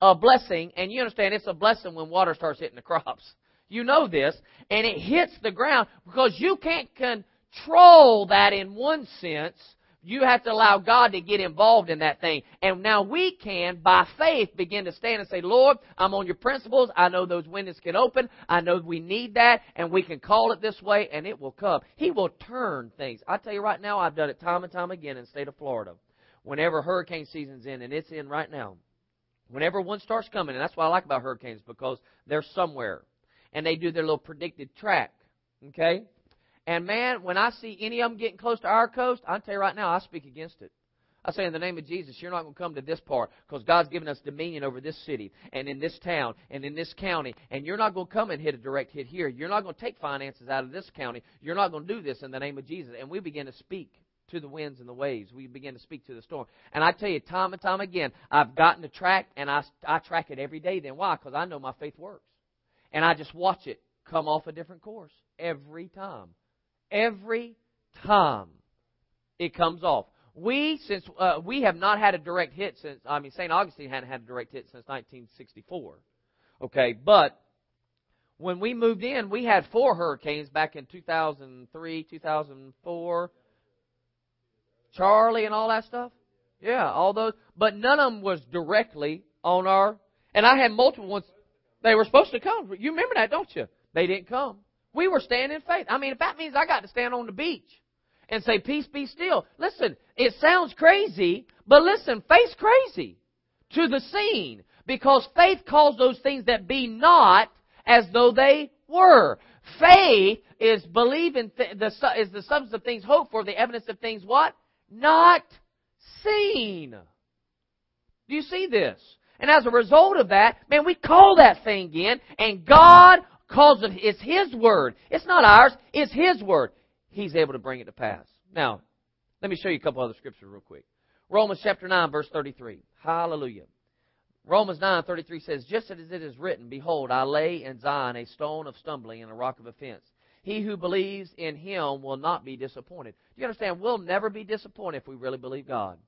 a blessing. And you understand it's a blessing when water starts hitting the crops. [laughs] You know this. And it hits the ground because you can't control that in one sense. You have to allow God to get involved in that thing. And now we can, by faith, begin to stand and say, Lord, I'm on your principles. I know those windows can open. I know we need that. And we can call it this way, and it will come. He will turn things. I tell you right now, I've done it time and time again in the state of Florida. Whenever hurricane season's in, and it's in right now. Whenever one starts coming, and that's what I like about hurricanes, because they're somewhere and they do their little predicted track. Okay? And man, when I see any of them getting close to our coast, I'll tell you right now, I speak against it. I say in the name of Jesus, you're not going to come to this part because God's given us dominion over this city and in this town and in this county. And you're not going to come and hit a direct hit here. You're not going to take finances out of this county. You're not going to do this in the name of Jesus. And we begin to speak to the winds and the waves. We begin to speak to the storm. And I tell you, time and time again, I've gotten to track and I, I track it every day. Then why? Because I know my faith works and I just watch it come off a different course every time. Every time it comes off. We since uh, we have not had a direct hit since I mean St. Augustine hadn't had a direct hit since 1964. Okay, but when we moved in, we had four hurricanes back in 2003, 2004. Charley and all that stuff. Yeah, all those, but none of them was directly on our. And I had multiple ones they were supposed to come. You remember that, don't you? They didn't come. We were standing in faith. I mean, if that means I got to stand on the beach and say, Peace be still. Listen, it sounds crazy, but listen, faith's crazy to the seen because faith calls those things that be not as though they were. Faith is believing th- the is the substance of things hoped for, the evidence of things what not seen. Do you see this? And as a result of that, man, we call that thing in, and God calls it, it's His Word. It's not ours, it's His Word. He's able to bring it to pass. Now, let me show you a couple other scriptures real quick. Romans chapter 9, verse 33. Hallelujah. Romans 9:33 says, "Just as it is written, behold, I lay in Zion a stone of stumbling and a rock of offense. He who believes in him will not be disappointed." Do you understand? We'll never be disappointed if we really believe God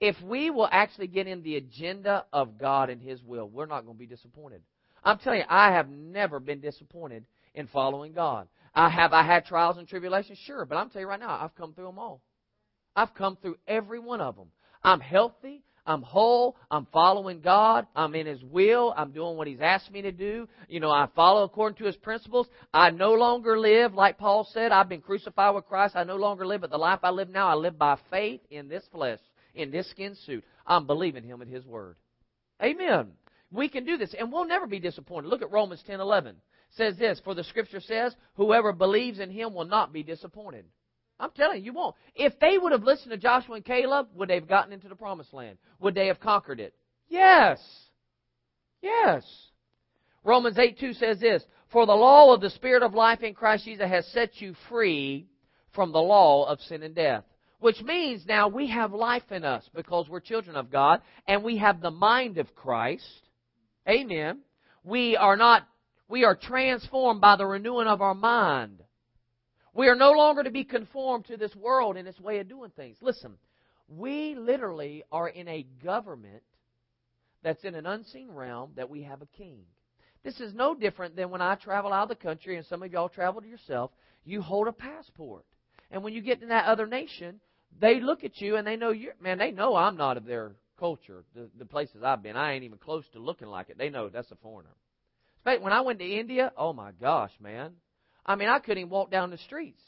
if we will actually get in the agenda of God and His will, we're not going to be disappointed. I'm telling you, I have never been disappointed in following God. I have I had trials and tribulations, sure, but I'm telling you right now, I've come through them all. I've come through every one of them. I'm healthy. I'm whole. I'm following God. I'm in His will. I'm doing what He's asked me to do. You know, I follow according to His principles. I no longer live, like Paul said, I've been crucified with Christ. I no longer live, but the life I live now, I live by faith in this flesh in this skin suit. I'm believing him at his word. Amen. We can do this, and we'll never be disappointed. Look at Romans 10 11. It says this, For the scripture says, Whoever believes in him will not be disappointed. I'm telling you, you won't. If they would have listened to Joshua and Caleb, would they have gotten into the promised land? Would they have conquered it? Yes. Yes. Romans 8 2 says this, For the law of the Spirit of life in Christ Jesus has set you free from the law of sin and death. Which means now we have life in us because we're children of God and we have the mind of Christ. Amen. We are not, we are transformed by the renewing of our mind. We are no longer to be conformed to this world and its way of doing things. Listen, we literally are in a government that's in an unseen realm that we have a king. This is no different than when I travel out of the country, and some of y'all travel to yourself. You hold a passport. And when you get in that other nation, they look at you and they know you're, man, they know I'm not of their culture. The, the places I've been, I ain't even close to looking like it. They know that's a foreigner. When I went to India, oh my gosh, man. I mean, I couldn't even walk down the streets.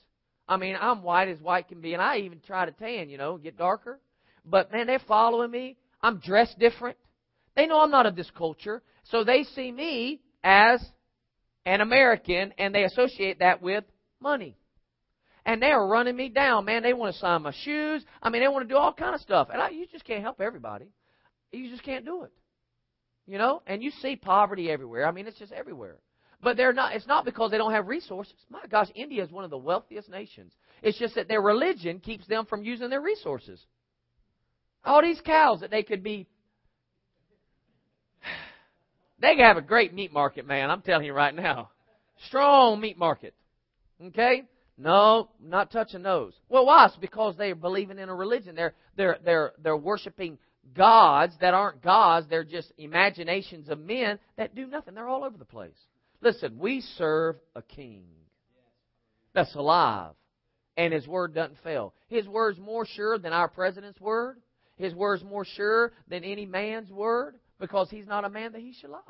I mean, I'm white as white can be, and I even try to tan, you know, get darker. But man, they're following me. I'm dressed different. They know I'm not of this culture, so they see me as an American, and they associate that with money. And they are running me down, man. They want to sign my shoes. I mean, they want to do all kind of stuff, and I, you just can't help everybody. You just can't do it. You know, and you see poverty everywhere. I mean, it's just everywhere. But they're not. It's not because they don't have resources. My gosh, India is one of the wealthiest nations. It's just that their religion keeps them from using their resources. All these cows that they could be. [sighs] They have a great meat market, man. I'm telling you right now. Strong meat market. Okay? No, not touching those. Well, why? It's because they're believing in a religion. They're they're they're they're worshiping gods that aren't gods. They're just imaginations of men that do nothing. They're all over the place. Listen, we serve a king that's alive, and his word doesn't fail. His word's more sure than our president's word. His word's more sure than any man's word because he's not a man that he should lie.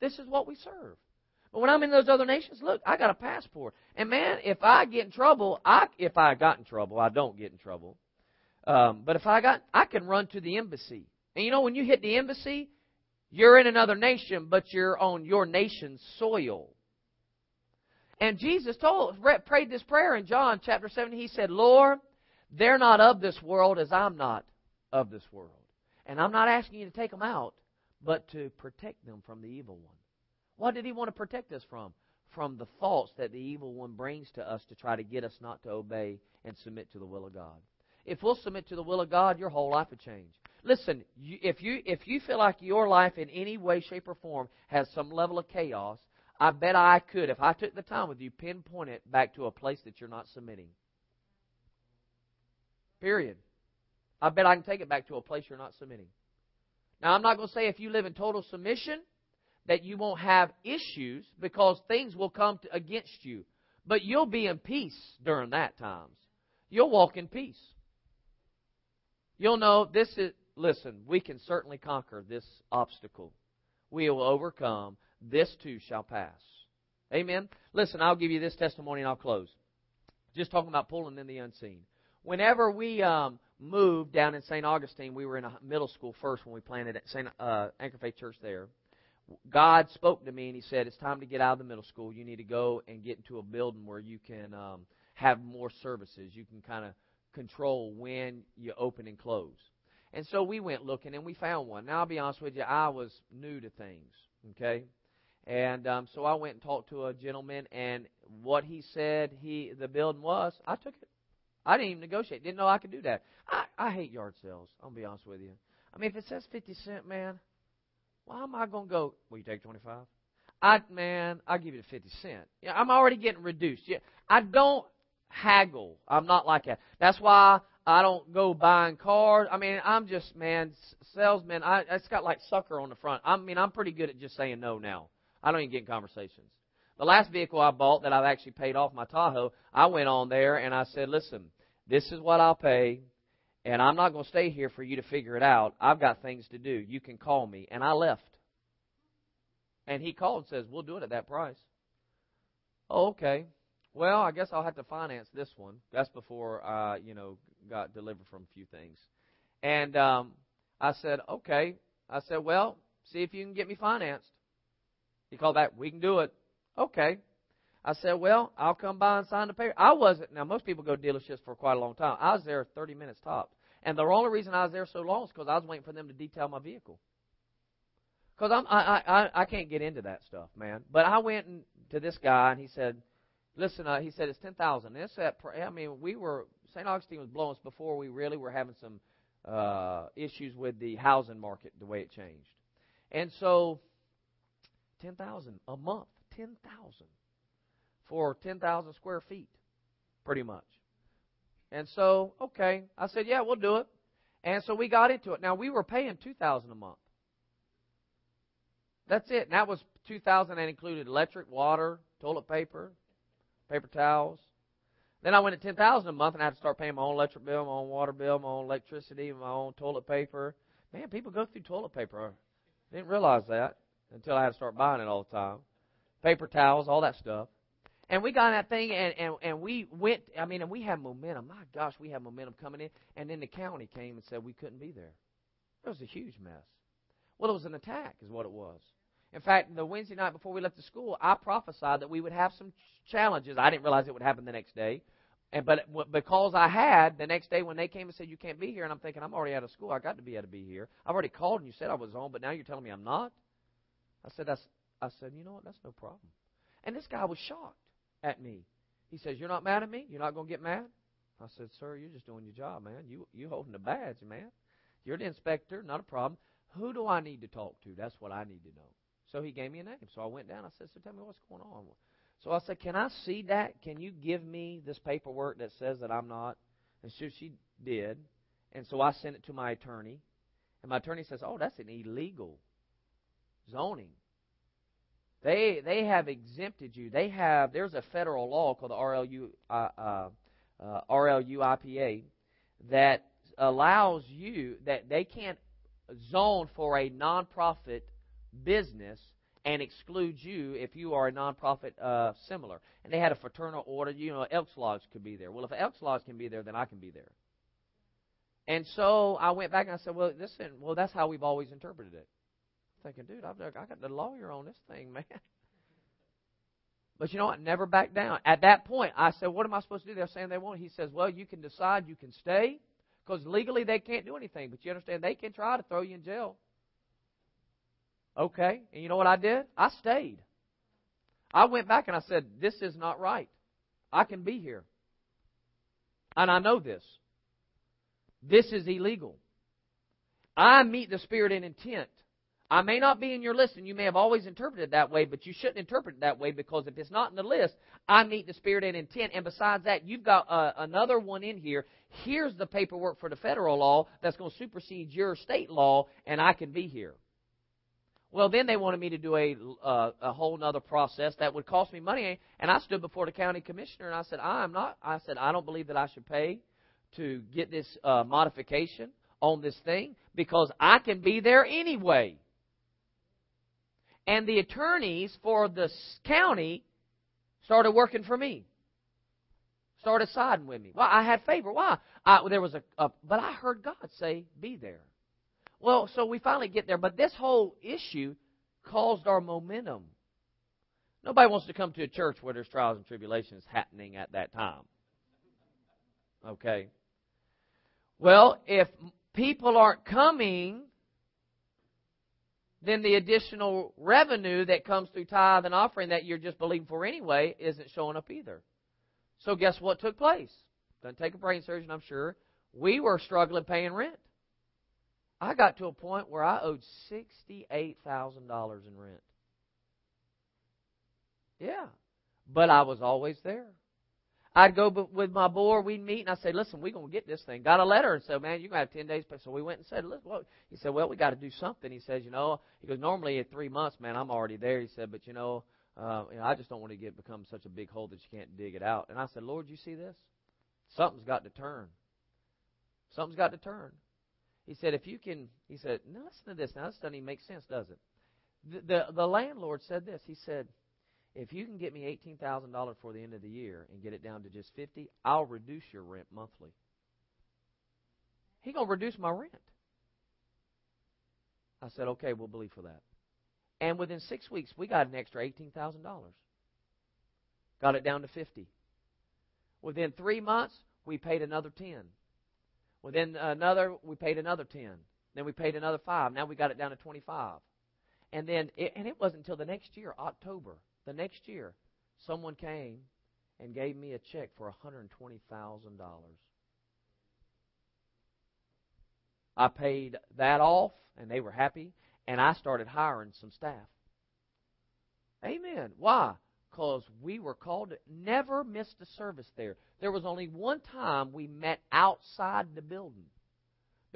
This is what we serve. But when I'm in those other nations, look, I got a passport. And man, if I get in trouble, I if I got in trouble, I don't get in trouble. Um, but if I got, I can run to the embassy. And you know, when you hit the embassy, you're in another nation, but you're on your nation's soil. And Jesus told, prayed this prayer in John chapter 7. He said, Lord, they're not of this world as I'm not of this world. And I'm not asking you to take them out, but to protect them from the evil one. What did he want to protect us from? From the thoughts that the evil one brings to us to try to get us not to obey and submit to the will of God. If we'll submit to the will of God, your whole life will change. Listen, if you if you feel like your life in any way, shape, or form has some level of chaos, I bet I could, if I took the time with you, pinpoint it back to a place that you're not submitting. Period. I bet I can take it back to a place you're not submitting. Now, I'm not going to say if you live in total submission that you won't have issues because things will come to, against you. But you'll be in peace during that times. You'll walk in peace. You'll know this is, listen, we can certainly conquer this obstacle. We will overcome. This too shall pass. Amen. Listen, I'll give you this testimony and I'll close. Just talking about pulling in the unseen. Whenever we um, moved down in St. Augustine, we were in a middle school first when we planted at St. Uh, Anchor Faith Church there. God spoke to me and He said, "It's time to get out of the middle school. You need to go and get into a building where you can um, have more services. You can kind of control when you open and close." And so we went looking and we found one. Now I'll be honest with you, I was new to things. Okay, and um, so I went and talked to a gentleman, and what he said he the building was, I took it. I didn't even negotiate. Didn't know I could do that. I, I hate yard sales. I'll be honest with you. I mean, if it says fifty cent, man, why am I going to go? Will you take 25? I man, I'll give you the 50 cent. Yeah, I'm already getting reduced. Yeah, I don't haggle. I'm not like that. That's why I don't go buying cars. I mean, I'm just man, salesman. I it's got like sucker on the front. I mean, I'm pretty good at just saying no now. I don't even get in conversations. The last vehicle I bought that I've actually paid off my Tahoe, I went on there and I said, "Listen, this is what I'll pay. And I'm not going to stay here for you to figure it out. I've got things to do. You can call me. And I left. And he called and says, We'll do it at that price. Oh, okay. Well, I guess I'll have to finance this one. That's before I, you know, got delivered from a few things. And um, I said, okay. I said, well, see if you can get me financed. He called back, we can do it. Okay. I said, well, I'll come by and sign the paper. I wasn't, now most people go to dealerships for quite a long time. I was there 30 minutes tops. And the only reason I was there so long is because I was waiting for them to detail my vehicle. Because I'm, I, I, I can't get into that stuff, man. But I went to this guy and he said, listen, uh, he said it's 10,000. This, at, I mean, we were, St. Augustine was blowing us before we really were having some uh, issues with the housing market, the way it changed. And so, 10,000 a month, 10,000 for 10,000 square feet, pretty much. And so, okay, I said, yeah, we'll do it. And so we got into it. Now we were paying 2000 a month. That's it. And that was 2000 and included electric, water, toilet paper, paper towels. Then I went at 10,000 a month and I had to start paying my own electric bill, my own water bill, my own electricity, my own toilet paper. Man, people go through toilet paper. I didn't realize that until I had to start buying it all the time. Paper towels, all that stuff. And we got that thing, and, and, and we went, I mean, and we had momentum. My gosh, we had momentum coming in. And then the county came and said we couldn't be there. It was a huge mess. Well, it was an attack, is what it was. In fact, the Wednesday night before we left the school, I prophesied that we would have some challenges. I didn't realize it would happen the next day. And but because I had the next day when they came and said you can't be here, and I'm thinking I'm already out of school. I got to be able to be here. I've already called and you said I was on, but now you're telling me I'm not. I said that's. I said you know what? That's no problem. And this guy was shocked at me. He says you're not mad at me. You're not going to get mad. I said, sir, you're just doing your job, man. You you holding the badge, man. You're the inspector, not a problem. Who do I need to talk to? That's what I need to know. So he gave me a name. So I went down. I said, so tell me what's going on. So I said, Can I see that? Can you give me this paperwork that says that I'm not? And so she did. And so I sent it to my attorney. And my attorney says, Oh, that's an illegal zoning. They they have exempted you. They have there's a federal law called the RLU uh, uh, uh, RLUIPA that allows you that they can't zone for a nonprofit business and exclude you if you are a nonprofit uh, similar. And they had a fraternal order. You know, Elks Lodge could be there. Well, if Elks Lodge can be there, then I can be there. And so I went back and I said, well, listen, well, that's how we've always interpreted it. Thinking, dude, I've, I got the lawyer on this thing, [laughs] man. But you know what? Never back down. At that point, I said, what am I supposed to do? They're saying they won't. He says, well, you can decide you can stay because legally they can't do anything. But you understand, they can try to throw you in jail. Okay. And you know what I did? I stayed. I went back and I said, This is not right. I can be here. And I know this. This is illegal. I meet the Spirit in intent. I may not be in your list, and you may have always interpreted it that way, but you shouldn't interpret it that way because if it's not in the list, I meet the Spirit and intent. And besides that, you've got uh, another one in here. Here's the paperwork for the federal law that's going to supersede your state law, and I can be here. Well, then they wanted me to do a uh, a whole other process that would cost me money, and I stood before the county commissioner and I said, "I'm not." I said, "I don't believe that I should pay to get this uh, modification on this thing because I can be there anyway." And the attorneys for the county started working for me, started siding with me. Well, I had favor. Why? I, there was a, a, but I heard God say, "Be there." Well, so we finally get there, but this whole issue caused our momentum. Nobody wants to come to a church where there's trials and tribulations happening at that time. Okay? Well, if people aren't coming, then the additional revenue that comes through tithe and offering that you're just believing for anyway isn't showing up either. So guess what took place? Doesn't take a brain surgeon, I'm sure. We were struggling paying rent. I got to a point where I owed $68,000 in rent. Yeah. But I was always there. I'd go with my boy, we'd meet, and I said, listen, we're going to get this thing. Got a letter and said, man, you're to have 10 days. So we went and said, look, look. He said, well, we got to do something. He says, you know, he goes, normally at three months, man, I'm already there. He said, but you know, uh, you know, I just don't want to get become such a big hole that you can't dig it out. And I said, Lord, you see this? Something's got to turn. Something's got to turn. He said, if you can, he said, now listen to this. Now, this doesn't even make sense, does it? The, the, the landlord said this. He said, if you can get me $18,000 for the end of the year and get it down to just 50 I'll reduce your rent monthly. He going to reduce my rent. I said, okay, we'll believe for that. And within six weeks, we got an extra $18,000. Got it down to 50 Within three months, we paid another 10 well, then another, we paid another 10. Then we paid another 5. Now we got it down to 25. And then, it, and it wasn't until the next year, October, the next year, someone came and gave me a check for $120,000. I paid that off, and they were happy, and I started hiring some staff. Amen. Why? because we were called to never missed a service there. There was only one time we met outside the building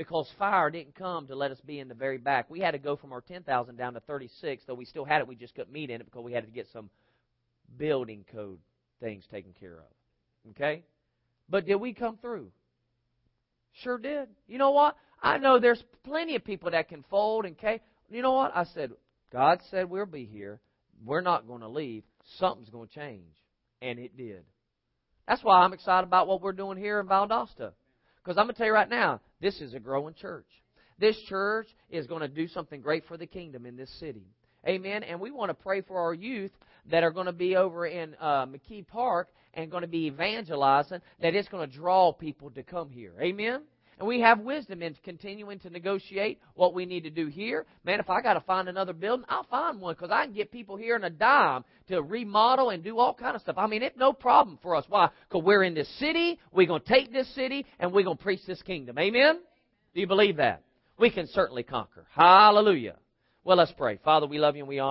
because fire didn't come to let us be in the very back. We had to go from our 10,000 down to 36, though we still had it. We just couldn't meet in it because we had to get some building code things taken care of. Okay? But did we come through? Sure did. You know what? I know there's plenty of people that can fold and okay. You know what? I said, God said we'll be here. We're not going to leave. Something's going to change. And it did. That's why I'm excited about what we're doing here in Valdosta. Because I'm going to tell you right now, this is a growing church. This church is going to do something great for the kingdom in this city. Amen. And we want to pray for our youth that are going to be over in uh, McKee Park and going to be evangelizing, that it's going to draw people to come here. Amen. And we have wisdom in continuing to negotiate what we need to do here. Man, if I got to find another building, I'll find one because I can get people here in a dime to remodel and do all kind of stuff. I mean, it's no problem for us. Why? Because we're in this city. We're going to take this city and we're going to preach this kingdom. Amen? Do you believe that? We can certainly conquer. Hallelujah. Well, let's pray. Father, we love you and we honor